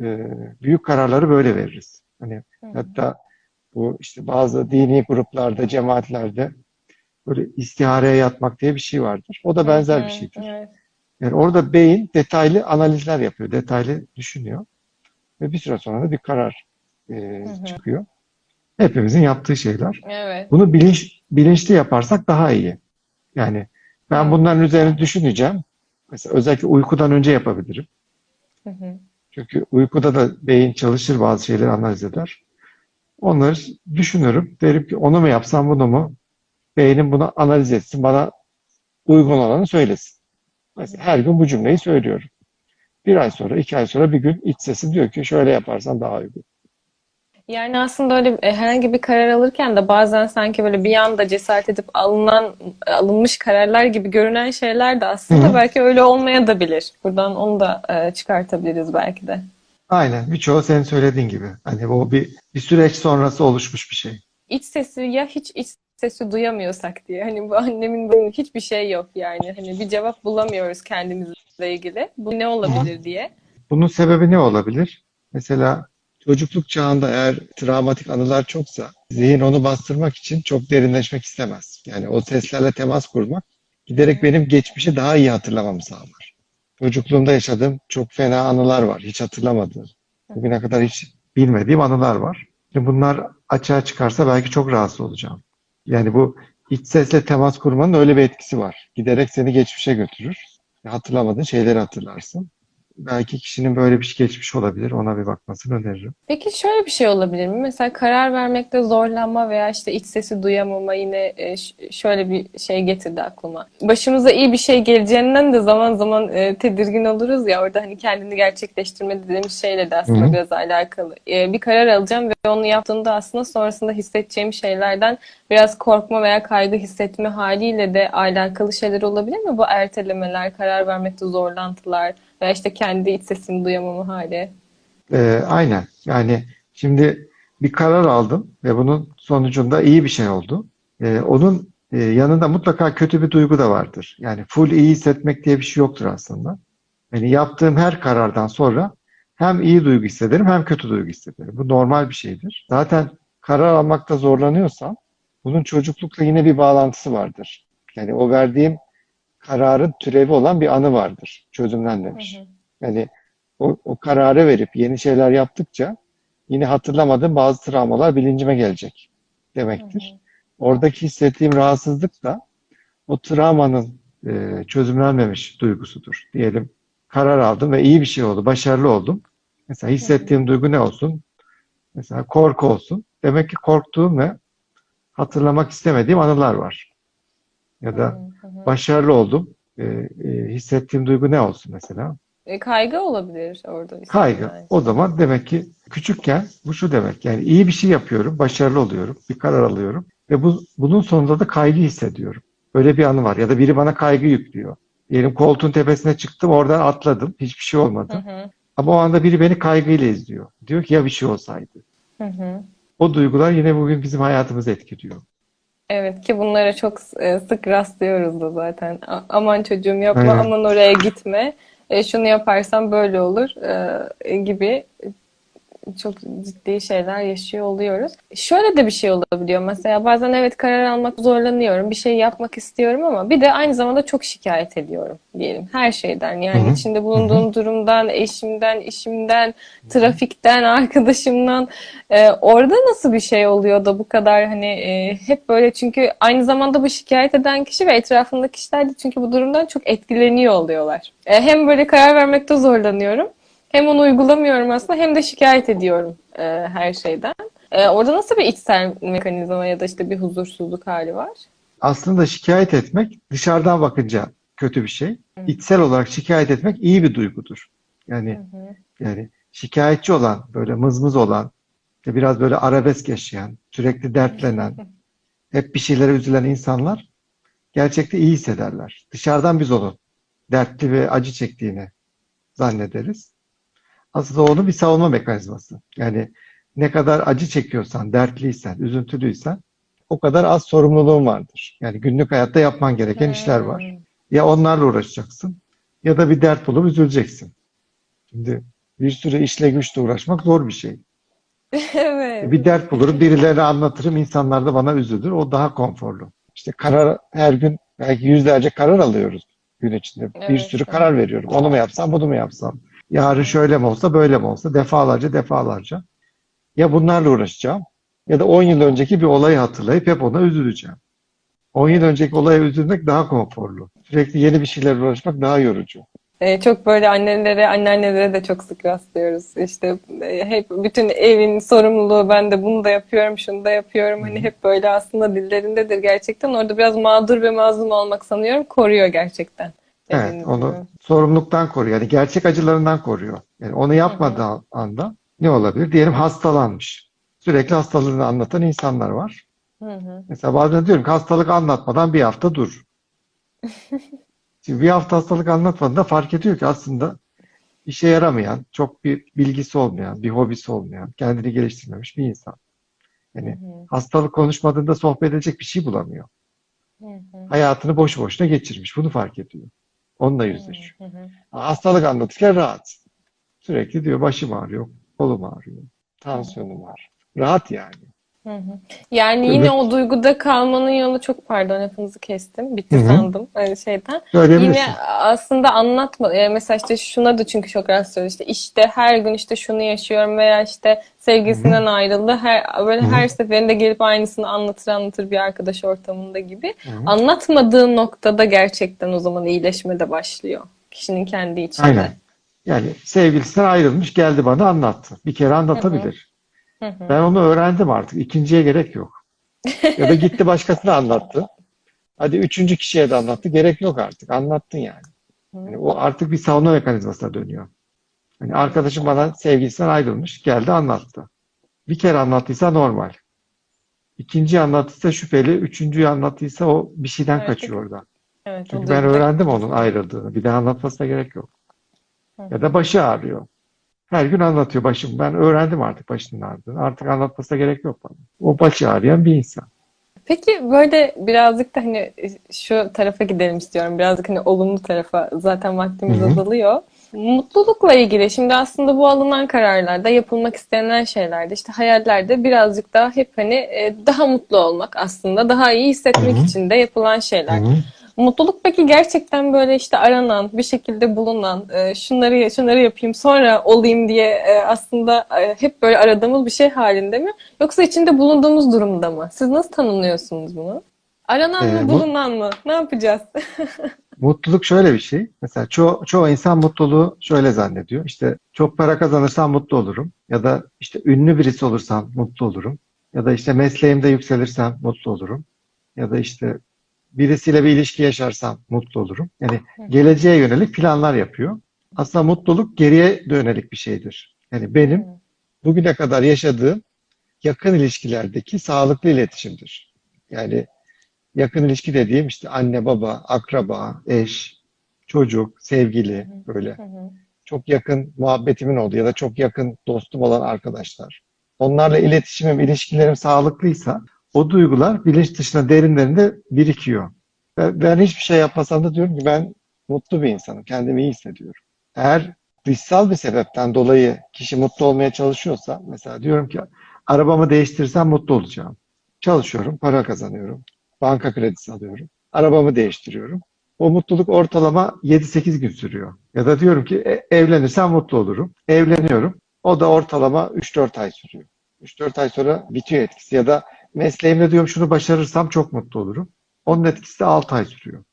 Ee, büyük kararları böyle veririz. Hani Hı hı. hatta bu işte bazı dini gruplarda, cemaatlerde böyle istihareye yatmak diye bir şey vardır. O da benzer bir Hı, şeydir. Evet. Yani orada beyin detaylı analizler yapıyor, detaylı düşünüyor ve bir süre sonra da bir karar e, hı. çıkıyor. Hepimizin yaptığı şeyler. Evet. Bunu bilinç, bilinçli yaparsak daha iyi. Yani ben bunların üzerine düşüneceğim. Mesela özellikle uykudan önce yapabilirim. Hı hı. Çünkü uykuda da beyin çalışır bazı şeyleri analiz eder. Onları düşünürüm. Derim ki onu mu yapsam bunu mu? Beynim bunu analiz etsin. Bana uygun olanı söylesin. Mesela her gün bu cümleyi söylüyorum. Bir ay sonra, iki ay sonra bir gün iç sesim diyor ki şöyle yaparsan daha uygun. Yani aslında öyle e, herhangi bir karar alırken de bazen sanki böyle bir anda cesaret edip alınan alınmış kararlar gibi görünen şeyler de aslında Hı hı. belki öyle olmaya da bilir. Buradan onu da e, çıkartabiliriz belki de. Aynen. Birçoğu senin söylediğin gibi. Hani o bir, bir süreç sonrası oluşmuş bir şey. İç sesi ya hiç iç sesi duyamıyorsak diye. Hani bu annemin benim hiçbir şey yok yani. Hani bir cevap bulamıyoruz kendimizle ilgili. Bu ne olabilir diye. Bunun sebebi ne olabilir? Mesela çocukluk çağında eğer travmatik anılar çoksa zihin onu bastırmak için çok derinleşmek istemez. Yani o seslerle temas kurmak giderek benim geçmişi daha iyi hatırlamamı sağlar. Çocukluğumda yaşadığım çok fena anılar var. Hiç hatırlamadığım. Bugüne kadar hiç bilmediğim anılar var. Şimdi bunlar açığa çıkarsa belki çok rahatsız olacağım. Yani bu iç sesle temas kurmanın öyle bir etkisi var. Giderek seni geçmişe götürür. Hatırlamadığın şeyleri hatırlarsın. Belki kişinin böyle bir şey geçmiş olabilir. Ona bir bakmasını öneririm. Peki şöyle bir şey olabilir mi? Mesela karar vermekte zorlanma veya işte iç sesi duyamama yine e, şöyle bir şey getirdi aklıma. Başımıza iyi bir şey geleceğinden de zaman zaman e, tedirgin oluruz ya orada hani kendini gerçekleştirme dediğimiz şeyle de aslında Hı hı. biraz alakalı. E, bir karar alacağım ve onu yaptığımda aslında sonrasında hissedeceğim şeylerden biraz korkma veya kaygı hissetme haliyle de alakalı şeyler olabilir mi? Bu ertelemeler, karar vermekte zorlantılar veya işte kendi iç sesini duyamama hali. Ee, aynen. Yani şimdi bir karar aldım ve bunun sonucunda iyi bir şey oldu. Ee, onun e, yanında mutlaka kötü bir duygu da vardır. Yani full iyi hissetmek diye bir şey yoktur aslında. Yani yaptığım her karardan sonra hem iyi duygu hissederim hem kötü duygu hissederim. Bu normal bir şeydir. Zaten karar almakta zorlanıyorsam bunun çocuklukla yine bir bağlantısı vardır. Yani o verdiğim kararın türevi olan bir anı vardır. Çözümlen demiş. Yani o, o kararı verip yeni şeyler yaptıkça yine hatırlamadığım bazı travmalar bilincime gelecek demektir. Oradaki hissettiğim rahatsızlık da o travmanın e, çözümlenmemiş duygusudur. Diyelim karar aldım ve iyi bir şey oldu, başarılı oldum. Mesela hissettiğim duygu ne olsun? Mesela korku olsun. Demek ki korktuğum ve hatırlamak istemediğim anılar var. Ya da başarılı oldum. E, e, hissettiğim duygu ne olsun mesela? E, kaygı olabilir orada. Kaygı. Yani. O zaman demek ki küçükken bu şu demek. Yani iyi bir şey yapıyorum, başarılı oluyorum, bir karar alıyorum ve bu bunun sonunda da kaygı hissediyorum. Böyle bir anı var. Ya da biri bana kaygı yüklüyor. Diyelim koltuğun tepesine çıktım, oradan atladım. Hiçbir şey olmadı. Hı hı, Ama o anda biri beni kaygıyla izliyor. Diyor ki ya bir şey olsaydı. hı hı. O duygular yine bugün bizim hayatımızı etkiliyor. Evet ki bunlara çok e, sık rastlıyoruz da zaten. Aman çocuğum yapma, Aynen. aman oraya gitme. E, şunu yaparsan böyle olur e, gibi çok ciddi şeyler yaşıyor oluyoruz. Şöyle de bir şey olabiliyor mesela bazen evet karar almak zorlanıyorum, bir şey yapmak istiyorum ama bir de aynı zamanda çok şikayet ediyorum diyelim her şeyden. Yani Hı hı. içinde bulunduğum durumdan, eşimden, işimden, trafikten, arkadaşımdan. Ee, orada nasıl bir şey oluyor da bu kadar hani e, hep böyle çünkü aynı zamanda bu şikayet eden kişi ve etrafındaki kişiler de çünkü bu durumdan çok etkileniyor oluyorlar. E, hem böyle karar vermekte zorlanıyorum. Hem onu uygulamıyorum aslında hem de şikayet ediyorum e, her şeyden. E, orada nasıl bir içsel mekanizma ya da işte bir huzursuzluk hali var? Aslında şikayet etmek dışarıdan bakınca kötü bir şey. İçsel olarak şikayet etmek iyi bir duygudur. Yani yani şikayetçi olan, böyle mızmız olan, biraz böyle arabesk yaşayan, sürekli dertlenen, hep bir şeylere üzülen insanlar gerçekte iyi hissederler. Dışarıdan biz onu dertli ve acı çektiğini zannederiz. Aslında onun bir savunma mekanizması. Yani ne kadar acı çekiyorsan, dertliysen, üzüntülüysen o kadar az sorumluluğun vardır. Yani günlük hayatta yapman gereken işler var. Ya onlarla uğraşacaksın ya da bir dert bulup üzüleceksin. Şimdi bir sürü işle güçle uğraşmak zor bir şey. Evet. Bir dert bulurum, birilerine anlatırım, insanlar da bana üzülür. O daha konforlu. İşte karar her gün belki yüzlerce karar alıyoruz gün içinde. Bir Evet, sürü evet. karar veriyorum. Onu mu yapsam, bunu mu yapsam? Yarın şöyle mi olsa, böyle mi olsa? Defalarca, defalarca. Ya bunlarla uğraşacağım Ya da 10 yıl önceki bir olayı hatırlayıp hep ona üzüleceğim. 10 yıl önceki olaya üzülmek daha konforlu. Sürekli yeni bir şeylerle uğraşmak daha yorucu. Ee, çok böyle annelere, anneannelere de çok sık rastlıyoruz. İşte e, hep bütün evin sorumluluğu ben de bunu da yapıyorum, şunu da yapıyorum. Hani hep böyle aslında dillerindedir gerçekten. Orada biraz mağdur ve mazlum olmak sanıyorum koruyor gerçekten. Evet, onu sorumluluktan koruyor. Yani gerçek acılarından koruyor. Yani onu yapmadığı anda ne olabilir? Diyelim hastalanmış. Sürekli hastalığını anlatan insanlar var. Hı hı. Mesela bazen diyorum ki hastalık anlatmadan bir hafta dur. Şimdi bir hafta hastalık anlatmadığında fark ediyor ki aslında işe yaramayan, çok bir bilgisi olmayan, bir hobisi olmayan, kendini geliştirmemiş bir insan. Yani hastalık konuşmadığında sohbet edecek bir şey bulamıyor. Hı hı. Hayatını boşu boşuna geçirmiş. Bunu fark ediyor. Onunla yüzleşiyor. Hı hı. Hastalık anlatırken rahat. Sürekli diyor başım ağrıyor, kolum ağrıyor, tansiyonum var. Rahat yani. Hı hı. Yani Evet. yine o duyguda kalmanın yolu çok pardon lafınızı kestim. Bitti Hı hı. sandım öyle şeyden. Söyleyebilirsin. Yine aslında anlatma. e, Mesela işte şuna da çünkü çok rastlıyoruz. İşte işte her gün işte şunu yaşıyorum veya işte sevgilisinden ayrıldı. Her böyle her seferinde gelip aynısını anlatır anlatır bir arkadaş ortamında gibi. Hı hı. Anlatmadığı noktada gerçekten o zaman iyileşme de başlıyor. Kişinin kendi içinde. Aynen. Yani sevgilisinden ayrılmış geldi bana anlattı. Bir kere anlatabilir. Hı hı. Ben onu öğrendim artık. İkinciye gerek yok. Ya da gitti başkasına anlattı. Hadi üçüncü kişiye de anlattı. Gerek yok artık. Anlattın yani. Yani o artık bir savunma mekanizmasına dönüyor. Hani arkadaşım bana sevgilisinden ayrılmış. Geldi anlattı. Bir kere anlattıysa normal. İkinciyi anlattıysa şüpheli. Üçüncüyü anlattıysa o bir şeyden Evet. kaçıyor orada. Evet, Çünkü ben öğrendim onun ayrıldığını. Bir daha anlatmasına gerek yok. Ya da başı ağrıyor. Her gün anlatıyor başım. Ben öğrendim artık başının ağrıdığını. Artık anlatmasına gerek yok bana. O başı ağrıyan bir insan. Peki böyle birazcık da hani şu tarafa gidelim istiyorum. Birazcık hani olumlu tarafa. Zaten vaktimiz Hı hı. azalıyor. Mutlulukla ilgili şimdi aslında bu alınan kararlarda yapılmak istenilen şeylerde işte hayallerde birazcık daha hep hani e, daha mutlu olmak aslında daha iyi hissetmek Hı hı. için de yapılan şeyler. Hı hı. Mutluluk peki gerçekten böyle işte aranan, bir şekilde bulunan, e, şunları şunları yapayım sonra olayım diye e, aslında e, hep böyle aradığımız bir şey halinde mi? Yoksa içinde bulunduğumuz durumda mı? Siz nasıl tanımlıyorsunuz bunu? Aranan Ee, mı, bu- bulunan mı? Ne yapacağız? Mutluluk şöyle bir şey. Mesela çoğu, çoğu insan mutluluğu şöyle zannediyor. İşte çok para kazanırsam mutlu olurum. Ya da işte ünlü birisi olursam mutlu olurum. Ya da işte mesleğimde yükselirsem mutlu olurum. Ya da işte birisiyle bir ilişki yaşarsam mutlu olurum. Yani geleceğe yönelik planlar yapıyor. Aslında mutluluk geriye dönelik bir şeydir. Yani benim bugüne kadar yaşadığım yakın ilişkilerdeki sağlıklı iletişimdir. Yani yakın ilişki dediğim işte anne, baba, akraba, eş, çocuk, sevgili böyle çok yakın muhabbetimin olduğu ya da çok yakın dostum olan arkadaşlar. Onlarla iletişimim, ilişkilerim sağlıklıysa o duygular bilinç dışına derinlerinde birikiyor. Ve ben hiçbir şey yapmasam da diyorum ki ben mutlu bir insanım, kendimi iyi hissediyorum. Eğer dışsal bir sebepten dolayı kişi mutlu olmaya çalışıyorsa, mesela diyorum ki arabamı değiştirirsem mutlu olacağım. Çalışıyorum, para kazanıyorum, banka kredisi alıyorum, arabamı değiştiriyorum. O mutluluk ortalama 7-8 gün sürüyor. Ya da diyorum ki "E, evlenirsem mutlu olurum. Evleniyorum. O da ortalama 3-4 ay sürüyor. 3-4 ay sonra bitiyor etkisi. Ya da mesleğimde diyorum şunu başarırsam çok mutlu olurum. Onun etkisi de 6 ay sürüyor.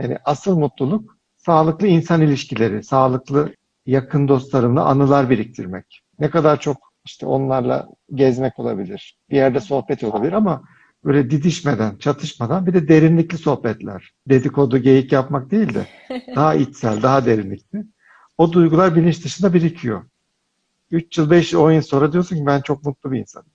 Yani asıl mutluluk sağlıklı insan ilişkileri, sağlıklı yakın dostlarımla anılar biriktirmek. Ne kadar çok işte onlarla gezmek olabilir. Bir yerde sohbet olabilir ama böyle didişmeden, çatışmadan bir de derinlikli sohbetler. Dedikodu, geyik yapmak değil de daha içsel, daha derinlikli. O duygular bilinç dışında birikiyor. 3 yıl, 5 yıl, 10 yıl sonra diyorsun ki ben çok mutlu bir insanım.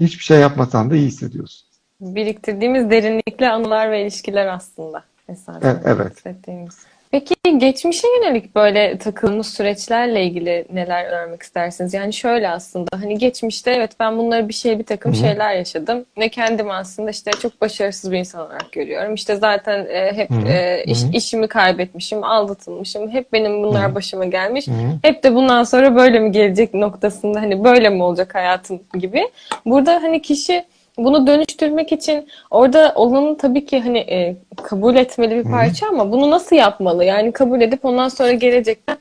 Hiçbir şey yapmasan da iyi hissediyorsun. Biriktirdiğimiz derinlikli anılar ve ilişkiler aslında. Esasen Evet, evet. hissettiğimiz. Peki geçmişe yönelik böyle takıldığımız süreçlerle ilgili neler öğrenmek istersiniz? Yani şöyle aslında hani geçmişte evet ben bunları bir şey bir takım Hı hı. şeyler yaşadım ve kendimi aslında işte çok başarısız bir insan olarak görüyorum. İşte zaten e, hep e, iş- işimi kaybetmişim, aldatılmışım. Hep benim bunlar Hı hı. başıma gelmiş. Hı hı. Hep de bundan sonra böyle mi gelecek noktasında hani böyle mi olacak hayatım gibi. Burada hani kişi bunu dönüştürmek için orada olanı tabii ki hani e, kabul etmeli bir parça ama bunu nasıl yapmalı? Yani kabul edip ondan sonra gelecekten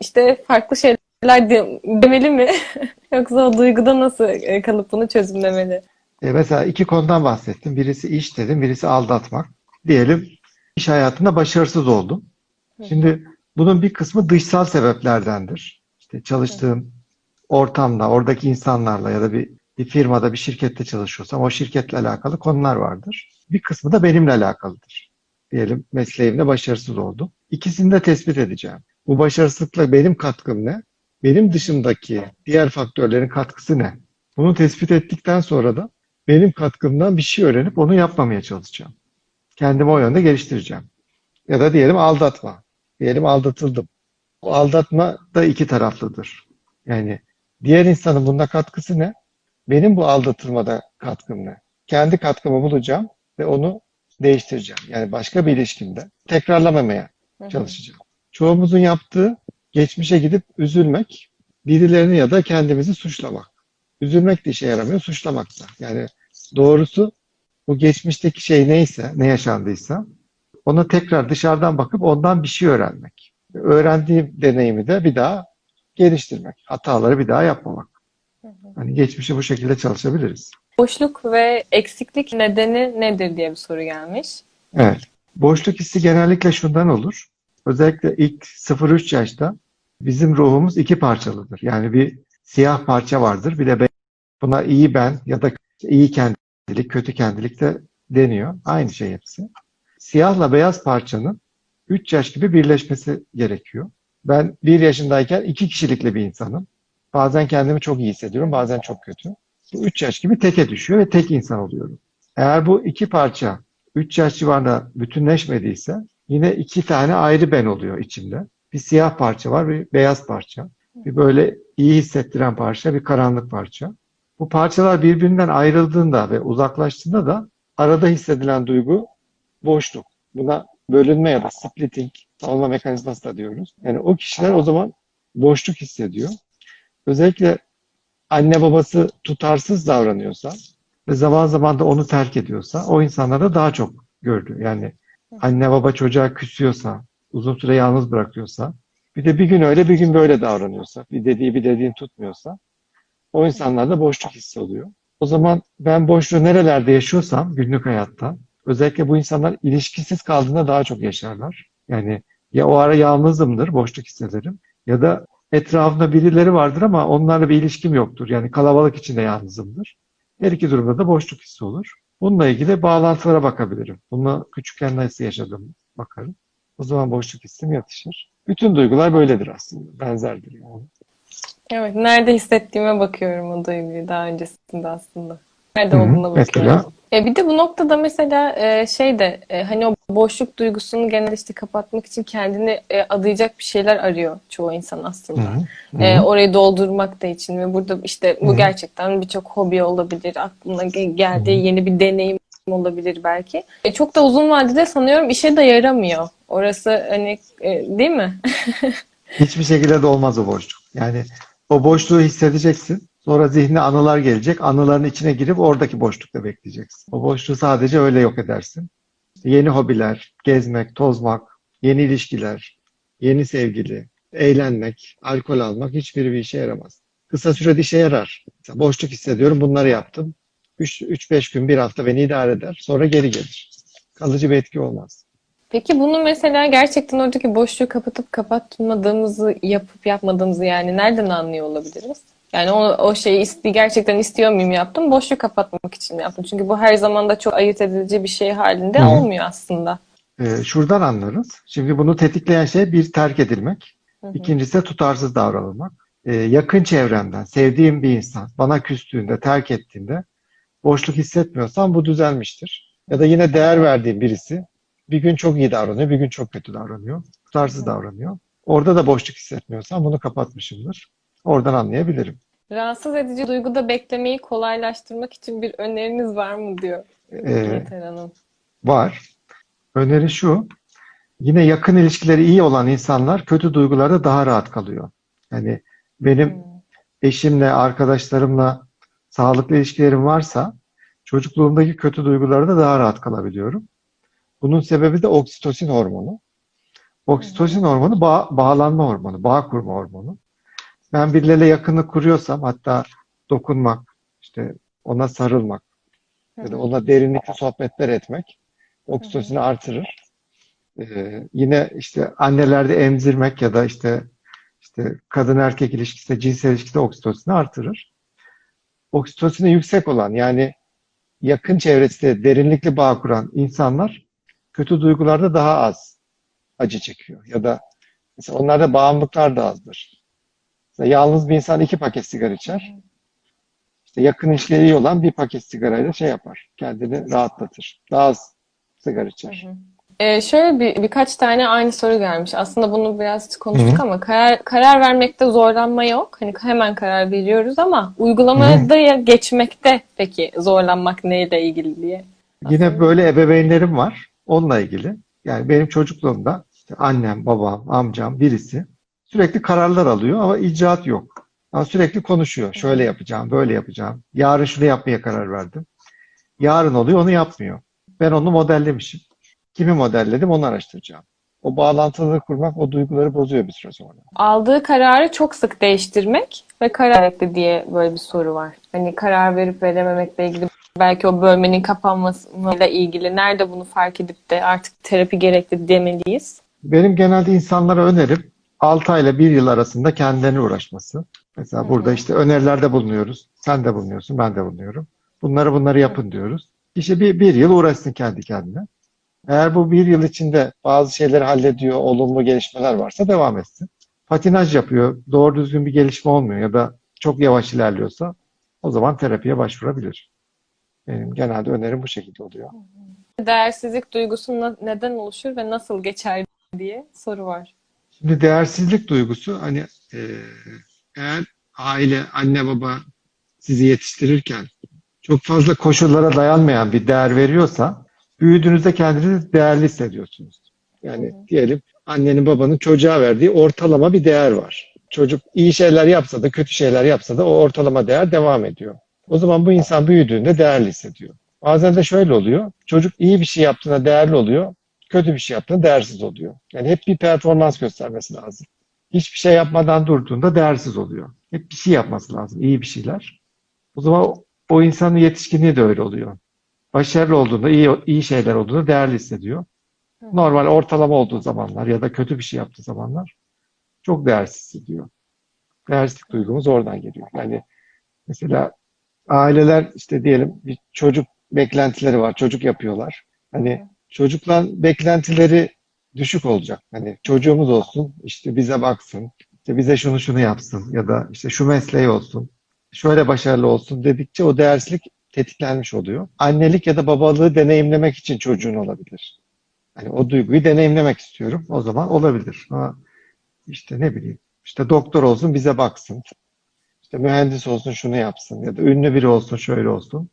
işte farklı şeyler de- demeli mi? Yoksa o duyguda nasıl e, kalıp bunu çözümlemeli? E, mesela iki konudan bahsettim. Birisi iş dedim, birisi aldatmak. Diyelim iş hayatında başarısız oldum. Şimdi bunun bir kısmı dışsal sebeplerdendir. İşte çalıştığım ortamda, oradaki insanlarla ya da bir, bir firmada, bir şirkette çalışıyorsam o şirketle alakalı konular vardır. Bir kısmı da benimle alakalıdır. Diyelim mesleğimde başarısız oldum. İkisini de tespit edeceğim. Bu başarısızlıkla benim katkım ne? Benim dışımdaki diğer faktörlerin katkısı ne? Bunu tespit ettikten sonra da benim katkımdan bir şey öğrenip onu yapmamaya çalışacağım. Kendimi o yönde geliştireceğim. Ya da diyelim aldatma. Diyelim aldatıldım. O aldatma da iki taraflıdır. Yani diğer insanın bunda katkısı ne? Benim bu aldatılmada katkım ne? Kendi katkımı bulacağım ve onu değiştireceğim. Yani başka bir ilişkimde tekrarlamamaya çalışacağım. Çoğumuzun yaptığı geçmişe gidip üzülmek, birilerini ya da kendimizi suçlamak. Üzülmek de işe yaramıyor, suçlamak da. Yani doğrusu bu geçmişteki şey neyse, ne yaşandıysa ona tekrar dışarıdan bakıp ondan bir şey öğrenmek. Öğrendiğim deneyimi de bir daha geliştirmek. Hataları bir daha yapmamak. Hani geçmişe bu şekilde çalışabiliriz. Boşluk ve eksiklik nedeni nedir diye bir soru gelmiş. Evet. Boşluk hissi genellikle şundan olur. Özellikle ilk 0-3 yaşta bizim ruhumuz iki parçalıdır. Yani bir siyah parça vardır. Bir de be- buna iyi ben ya da iyi kendilik, kötü kendilik de deniyor. Aynı şey hepsi. Siyahla beyaz parçanın 3 yaş gibi birleşmesi gerekiyor. Ben 1 yaşındayken iki kişilikli bir insanım. Bazen kendimi çok iyi hissediyorum, bazen çok kötü. Bu 3 yaş gibi teke düşüyor ve tek insan oluyorum. Eğer bu iki parça 3 yaş civarında bütünleşmediyse yine iki tane ayrı ben oluyor içimde. Bir siyah parça var, bir beyaz parça. Bir böyle iyi hissettiren parça, bir karanlık parça. Bu parçalar birbirinden ayrıldığında ve uzaklaştığında da arada hissedilen duygu boşluk. Buna bölünme ya da splitting savunma mekanizması da diyoruz. Yani o kişiler o zaman boşluk hissediyor. Özellikle anne babası tutarsız davranıyorsa ve zaman zaman da onu terk ediyorsa o insanlarda daha çok gördü. Yani anne baba çocuğa küsüyorsa, uzun süre yalnız bırakıyorsa, bir de bir gün öyle bir gün böyle davranıyorsa, bir dediği bir dediğini tutmuyorsa o insanlarda boşluk hissi oluyor. O zaman ben boşluğu nerelerde yaşıyorsam günlük hayatta özellikle bu insanlar ilişkisiz kaldığında daha çok yaşarlar. Yani ya o ara yalnızımdır, boşluk hissederim ya da etrafımda birileri vardır ama onlarla bir ilişkim yoktur. Yani kalabalık içinde yalnızımdır. Her iki durumda da boşluk hissi olur. Bununla ilgili bağlantılara bakabilirim. Bunu küçükken nasıl yaşadım bakarım. O zaman boşluk hissim yatışır. Bütün duygular böyledir aslında. Benzerdir yani. Evet, nerede hissettiğime bakıyorum o duyguyu daha öncesinde aslında. Nerede bakıyorum. mesela? E bir de bu noktada mesela e, şey de e, hani o boşluk duygusunu genel işte kapatmak için kendini e, adayacak bir şeyler arıyor çoğu insan aslında. Hı hı. E, orayı doldurmak da için ve burada işte bu Hı hı. gerçekten birçok hobi olabilir, aklına ge- geldiği yeni bir deneyim olabilir belki. E, çok da uzun vadede sanıyorum işe de yaramıyor. Orası hani e, değil mi? Hiçbir şekilde de olmaz o boşluk. Yani o boşluğu hissedeceksin. Sonra zihnine anılar gelecek. Anıların içine girip oradaki boşlukta bekleyeceksin. O boşluğu sadece öyle yok edersin. Yeni hobiler, gezmek, tozmak, yeni ilişkiler, yeni sevgili, eğlenmek, alkol almak hiçbiri bir işe yaramaz. Kısa sürede işe yarar. Mesela boşluk hissediyorum, bunları yaptım. 3-5 gün, bir hafta beni idare eder. Sonra geri gelir. Kalıcı bir etki olmaz. Peki bunu mesela gerçekten oradaki boşluğu kapatıp kapatmadığımızı yapıp yapmadığımızı yani nereden anlıyor olabiliriz? Yani o, o şeyi iste, gerçekten istiyor muyum yaptım, boşluğu kapatmak için yaptım? Çünkü bu her zaman da çok ayırt edici bir şey halinde Hı hı. olmuyor aslında. Ee, şuradan anlarız. Şimdi bunu tetikleyen şey bir terk edilmek. Hı hı. İkincisi de tutarsız davranılmak. Ee, yakın çevremden, sevdiğim bir insan bana küstüğünde, terk ettiğinde boşluk hissetmiyorsam bu düzelmiştir. Ya da yine değer verdiğim birisi bir gün çok iyi davranıyor, bir gün çok kötü davranıyor. Tutarsız davranıyor. Orada da boşluk hissetmiyorsam bunu kapatmışımdır. Oradan anlayabilirim. Rahatsız edici duyguda beklemeyi kolaylaştırmak için bir öneriniz var mı diyor Ee, Hanım. var. Öneri şu. Yine yakın ilişkileri iyi olan insanlar kötü duygularda daha rahat kalıyor. Yani benim Hmm. eşimle, arkadaşlarımla sağlıklı ilişkilerim varsa çocukluğumdaki kötü duygularda daha rahat kalabiliyorum. Bunun sebebi de oksitosin hormonu. Oksitosin hormonu bağ- bağlanma hormonu, bağ kurma hormonu. Ben birileriyle yakınlık kuruyorsam hatta dokunmak, işte ona sarılmak, ya da onunla derinlikli sohbetler etmek oksitosini artırır. Ee, yine işte annelerde emzirmek ya da işte işte kadın erkek ilişkisi, cinsel ilişkide oksitosini artırır. Oksitosini yüksek olan yani yakın çevresinde derinlikli bağ kuran insanlar kötü duygularda daha az acı çekiyor. Ya da mesela onlarda bağımlılıklar da azdır. Mesela yalnız bir insan iki paket sigara içer. İşte yakın ilişkileri iyi olan bir paket sigarayla şey yapar. Kendini rahatlatır. Daha az sigara içer. Ee, şöyle bir birkaç tane aynı soru gelmiş. Aslında bunu biraz konuştuk Hı hı. ama karar karar vermekte zorlanma yok. Hani hemen karar veriyoruz ama uygulamada ya geçmekte peki zorlanmak neyle ilgili diye. Yine böyle ebeveynlerim var. Onunla ilgili. Yani benim çocukluğumda işte annem, babam, amcam birisi sürekli kararlar alıyor ama icraat yok. Ama sürekli konuşuyor. Şöyle yapacağım, böyle yapacağım. Yarın şunu yapmaya karar verdim. Yarın oluyor, onu yapmıyor. Ben onu modellemişim. Kimi modelledim, onu araştıracağım. O bağlantıları kurmak o duyguları bozuyor bir süre sonra. Aldığı kararı çok sık değiştirmek ve karar vermekte diye böyle bir soru var. Hani karar verip verememekle ilgili belki o bölmenin kapanmasıyla ilgili nerede bunu fark edip de artık terapi gerekli demeliyiz. Benim genelde insanlara önerim 6 ay ile 1 yıl arasında kendilerine uğraşması. Mesela burada işte önerilerde bulunuyoruz. Sen de bulunuyorsun, ben de bulunuyorum. Bunları bunları yapın diyoruz. İşte bir, bir yıl uğraşsın kendi kendine. Eğer bu bir yıl içinde bazı şeyleri hallediyor, olumlu gelişmeler varsa devam etsin. Patinaj yapıyor, doğru düzgün bir gelişme olmuyor ya da çok yavaş ilerliyorsa o zaman terapiye başvurabilir. Benim genelde önerim bu şekilde oluyor. Değersizlik duygusu neden oluşur ve nasıl geçer diye soru var. Şimdi değersizlik duygusu hani e, eğer aile, anne baba sizi yetiştirirken çok fazla koşullara dayanmayan bir değer veriyorsa büyüdüğünüzde kendinizi değerli hissediyorsunuz. Yani diyelim annenin babanın çocuğa verdiği ortalama bir değer var. Çocuk iyi şeyler yapsa da kötü şeyler yapsa da o ortalama değer devam ediyor. O zaman bu insan büyüdüğünde değerli hissediyor. Bazen de şöyle oluyor. Çocuk iyi bir şey yaptığında değerli oluyor. Kötü bir şey yaptığında değersiz oluyor. Yani hep bir performans göstermesi lazım. Hiçbir şey yapmadan durduğunda değersiz oluyor. Hep bir şey yapması lazım. iyi bir şeyler. O zaman o, insanın yetişkinliği de öyle oluyor. Başarılı olduğunda, iyi, iyi şeyler olduğunda değerli hissediyor. Normal ortalama olduğu zamanlar ya da kötü bir şey yaptığı zamanlar çok değersiz hissediyor. Değersizlik duygumuz oradan geliyor. Yani mesela aileler işte diyelim bir çocuk beklentileri var. Çocuk yapıyorlar. Hani çocukla beklentileri düşük olacak. Hani çocuğumuz olsun, işte bize baksın, işte bize şunu şunu yapsın ya da işte şu mesleği olsun, şöyle başarılı olsun dedikçe o değersizlik tetiklenmiş oluyor. Annelik ya da babalığı deneyimlemek için çocuğun olabilir. Hani o duyguyu deneyimlemek istiyorum. O zaman olabilir. Ama işte ne bileyim, işte doktor olsun bize baksın. İşte mühendis olsun şunu yapsın ya da ünlü biri olsun şöyle olsun.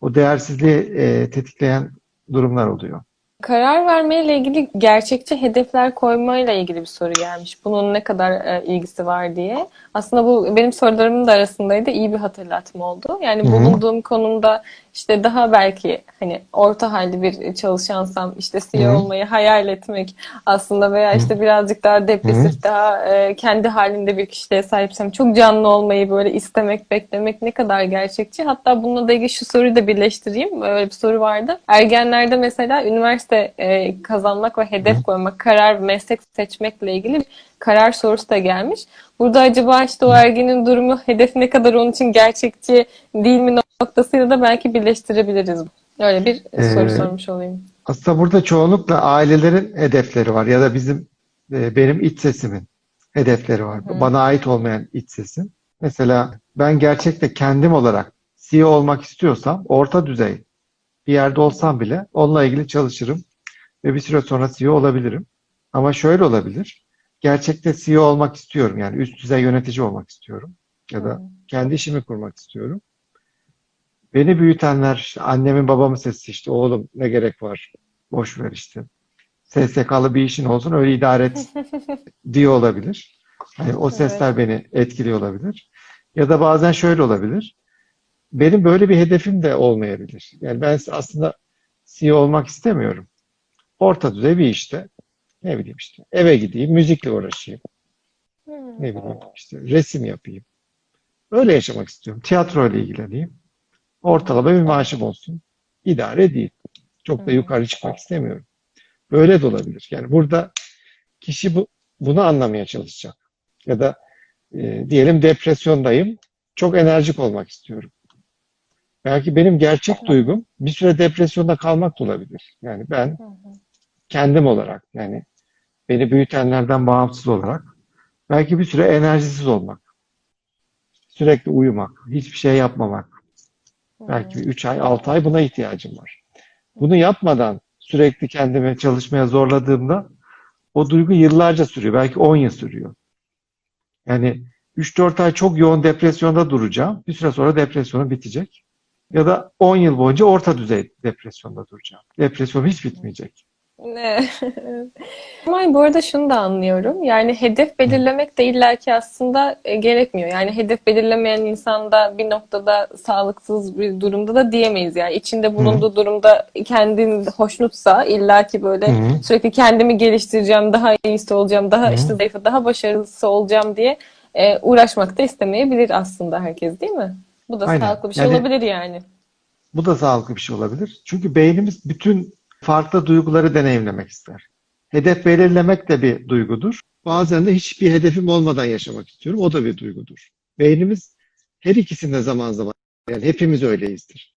O değersizliği e, tetikleyen durumlar oluyor. Karar vermeyle ilgili gerçekçi hedefler koymayla ilgili bir soru gelmiş. Bunun ne kadar e, ilgisi var diye. Aslında bu benim sorularımın da arasındaydı. İyi bir hatırlatma oldu. Yani Hı hı. bulunduğum konumda işte daha belki hani orta halli bir çalışansam işte CEO Hı hı. olmayı hayal etmek aslında veya işte birazcık daha depresif, daha e, kendi halinde bir kişiliğe sahipsem çok canlı olmayı böyle istemek, beklemek ne kadar gerçekçi. Hatta bununla da ilgili şu soruyu da birleştireyim. Böyle bir soru vardı. Ergenlerde mesela üniversite e, kazanmak ve hedef koymak, karar, meslek seçmekle ilgili karar sorusu da gelmiş. Burada acaba işte o ergenin durumu, hedef ne kadar onun için gerçekçi değil mi noktasıyla da belki birleştirebiliriz. Öyle bir soru Ee, sormuş olayım. Aslında burada çoğunlukla ailelerin hedefleri var ya da bizim e, benim iç sesimin hedefleri var. Bana ait olmayan iç sesim. Mesela ben gerçekte kendim olarak CEO olmak istiyorsam orta düzey bir yerde olsam bile onunla ilgili çalışırım ve bir süre sonra CEO olabilirim. Ama şöyle olabilir. Gerçekte CEO olmak istiyorum. Yani üst düzey yönetici olmak istiyorum. Ya da kendi işimi kurmak istiyorum. Beni büyütenler, işte annemin babamın sesi işte oğlum ne gerek var? Boş ver işte. SSK'lı bir işin olsun öyle idare et diyor olabilir. Hani o sesler beni etkiliyor olabilir. Ya da bazen şöyle olabilir. Benim böyle bir hedefim de olmayabilir. Yani ben aslında CEO olmak istemiyorum. Orta düzey bir işte ne bileyim işte eve gideyim, müzikle uğraşayım. Ne bileyim işte resim yapayım. Öyle yaşamak istiyorum. Tiyatro ile ilgileneyim. Ortalama bir maaşım olsun. idare değil. Çok da Hı. yukarı çıkmak istemiyorum. Böyle de olabilir. Yani burada kişi bu, bunu anlamaya çalışacak. Ya da e, diyelim depresyondayım. Çok enerjik olmak istiyorum. Belki benim gerçek duygum bir süre depresyonda kalmak da olabilir. Yani ben kendim olarak yani beni büyütenlerden bağımsız olarak belki bir süre enerjisiz olmak. Sürekli uyumak, hiçbir şey yapmamak. Belki 3 ay, 6 ay buna ihtiyacım var. Bunu yapmadan sürekli kendimi çalışmaya zorladığımda o duygu yıllarca sürüyor. Belki 10 yıl sürüyor. Yani 3-4 ay çok yoğun depresyonda duracağım. Bir süre sonra depresyonum bitecek. Ya da 10 yıl boyunca orta düzey depresyonda duracağım. Depresyonum hiç bitmeyecek. Ne? Ama bu arada şunu da anlıyorum. Yani hedef belirlemek de illaki aslında e, gerekmiyor. Yani hedef belirlemeyen insan da bir noktada sağlıksız bir durumda da diyemeyiz. Yani içinde bulunduğu durumda kendini hoşnutsa illaki böyle Hı. sürekli kendimi geliştireceğim, daha iyisi olacağım, daha Hı. işte zayıfı, daha başarılısı olacağım diye e, uğraşmak da istemeyebilir aslında herkes değil mi? Bu da Aynen. sağlıklı bir şey Yani- olabilir yani. Bu da sağlıklı bir şey olabilir. Çünkü beynimiz bütün farklı duyguları deneyimlemek ister. Hedef belirlemek de bir duygudur. Bazen de hiçbir hedefim olmadan yaşamak istiyorum. O da bir duygudur. Beynimiz her ikisinde zaman zaman, yani hepimiz öyleyizdir.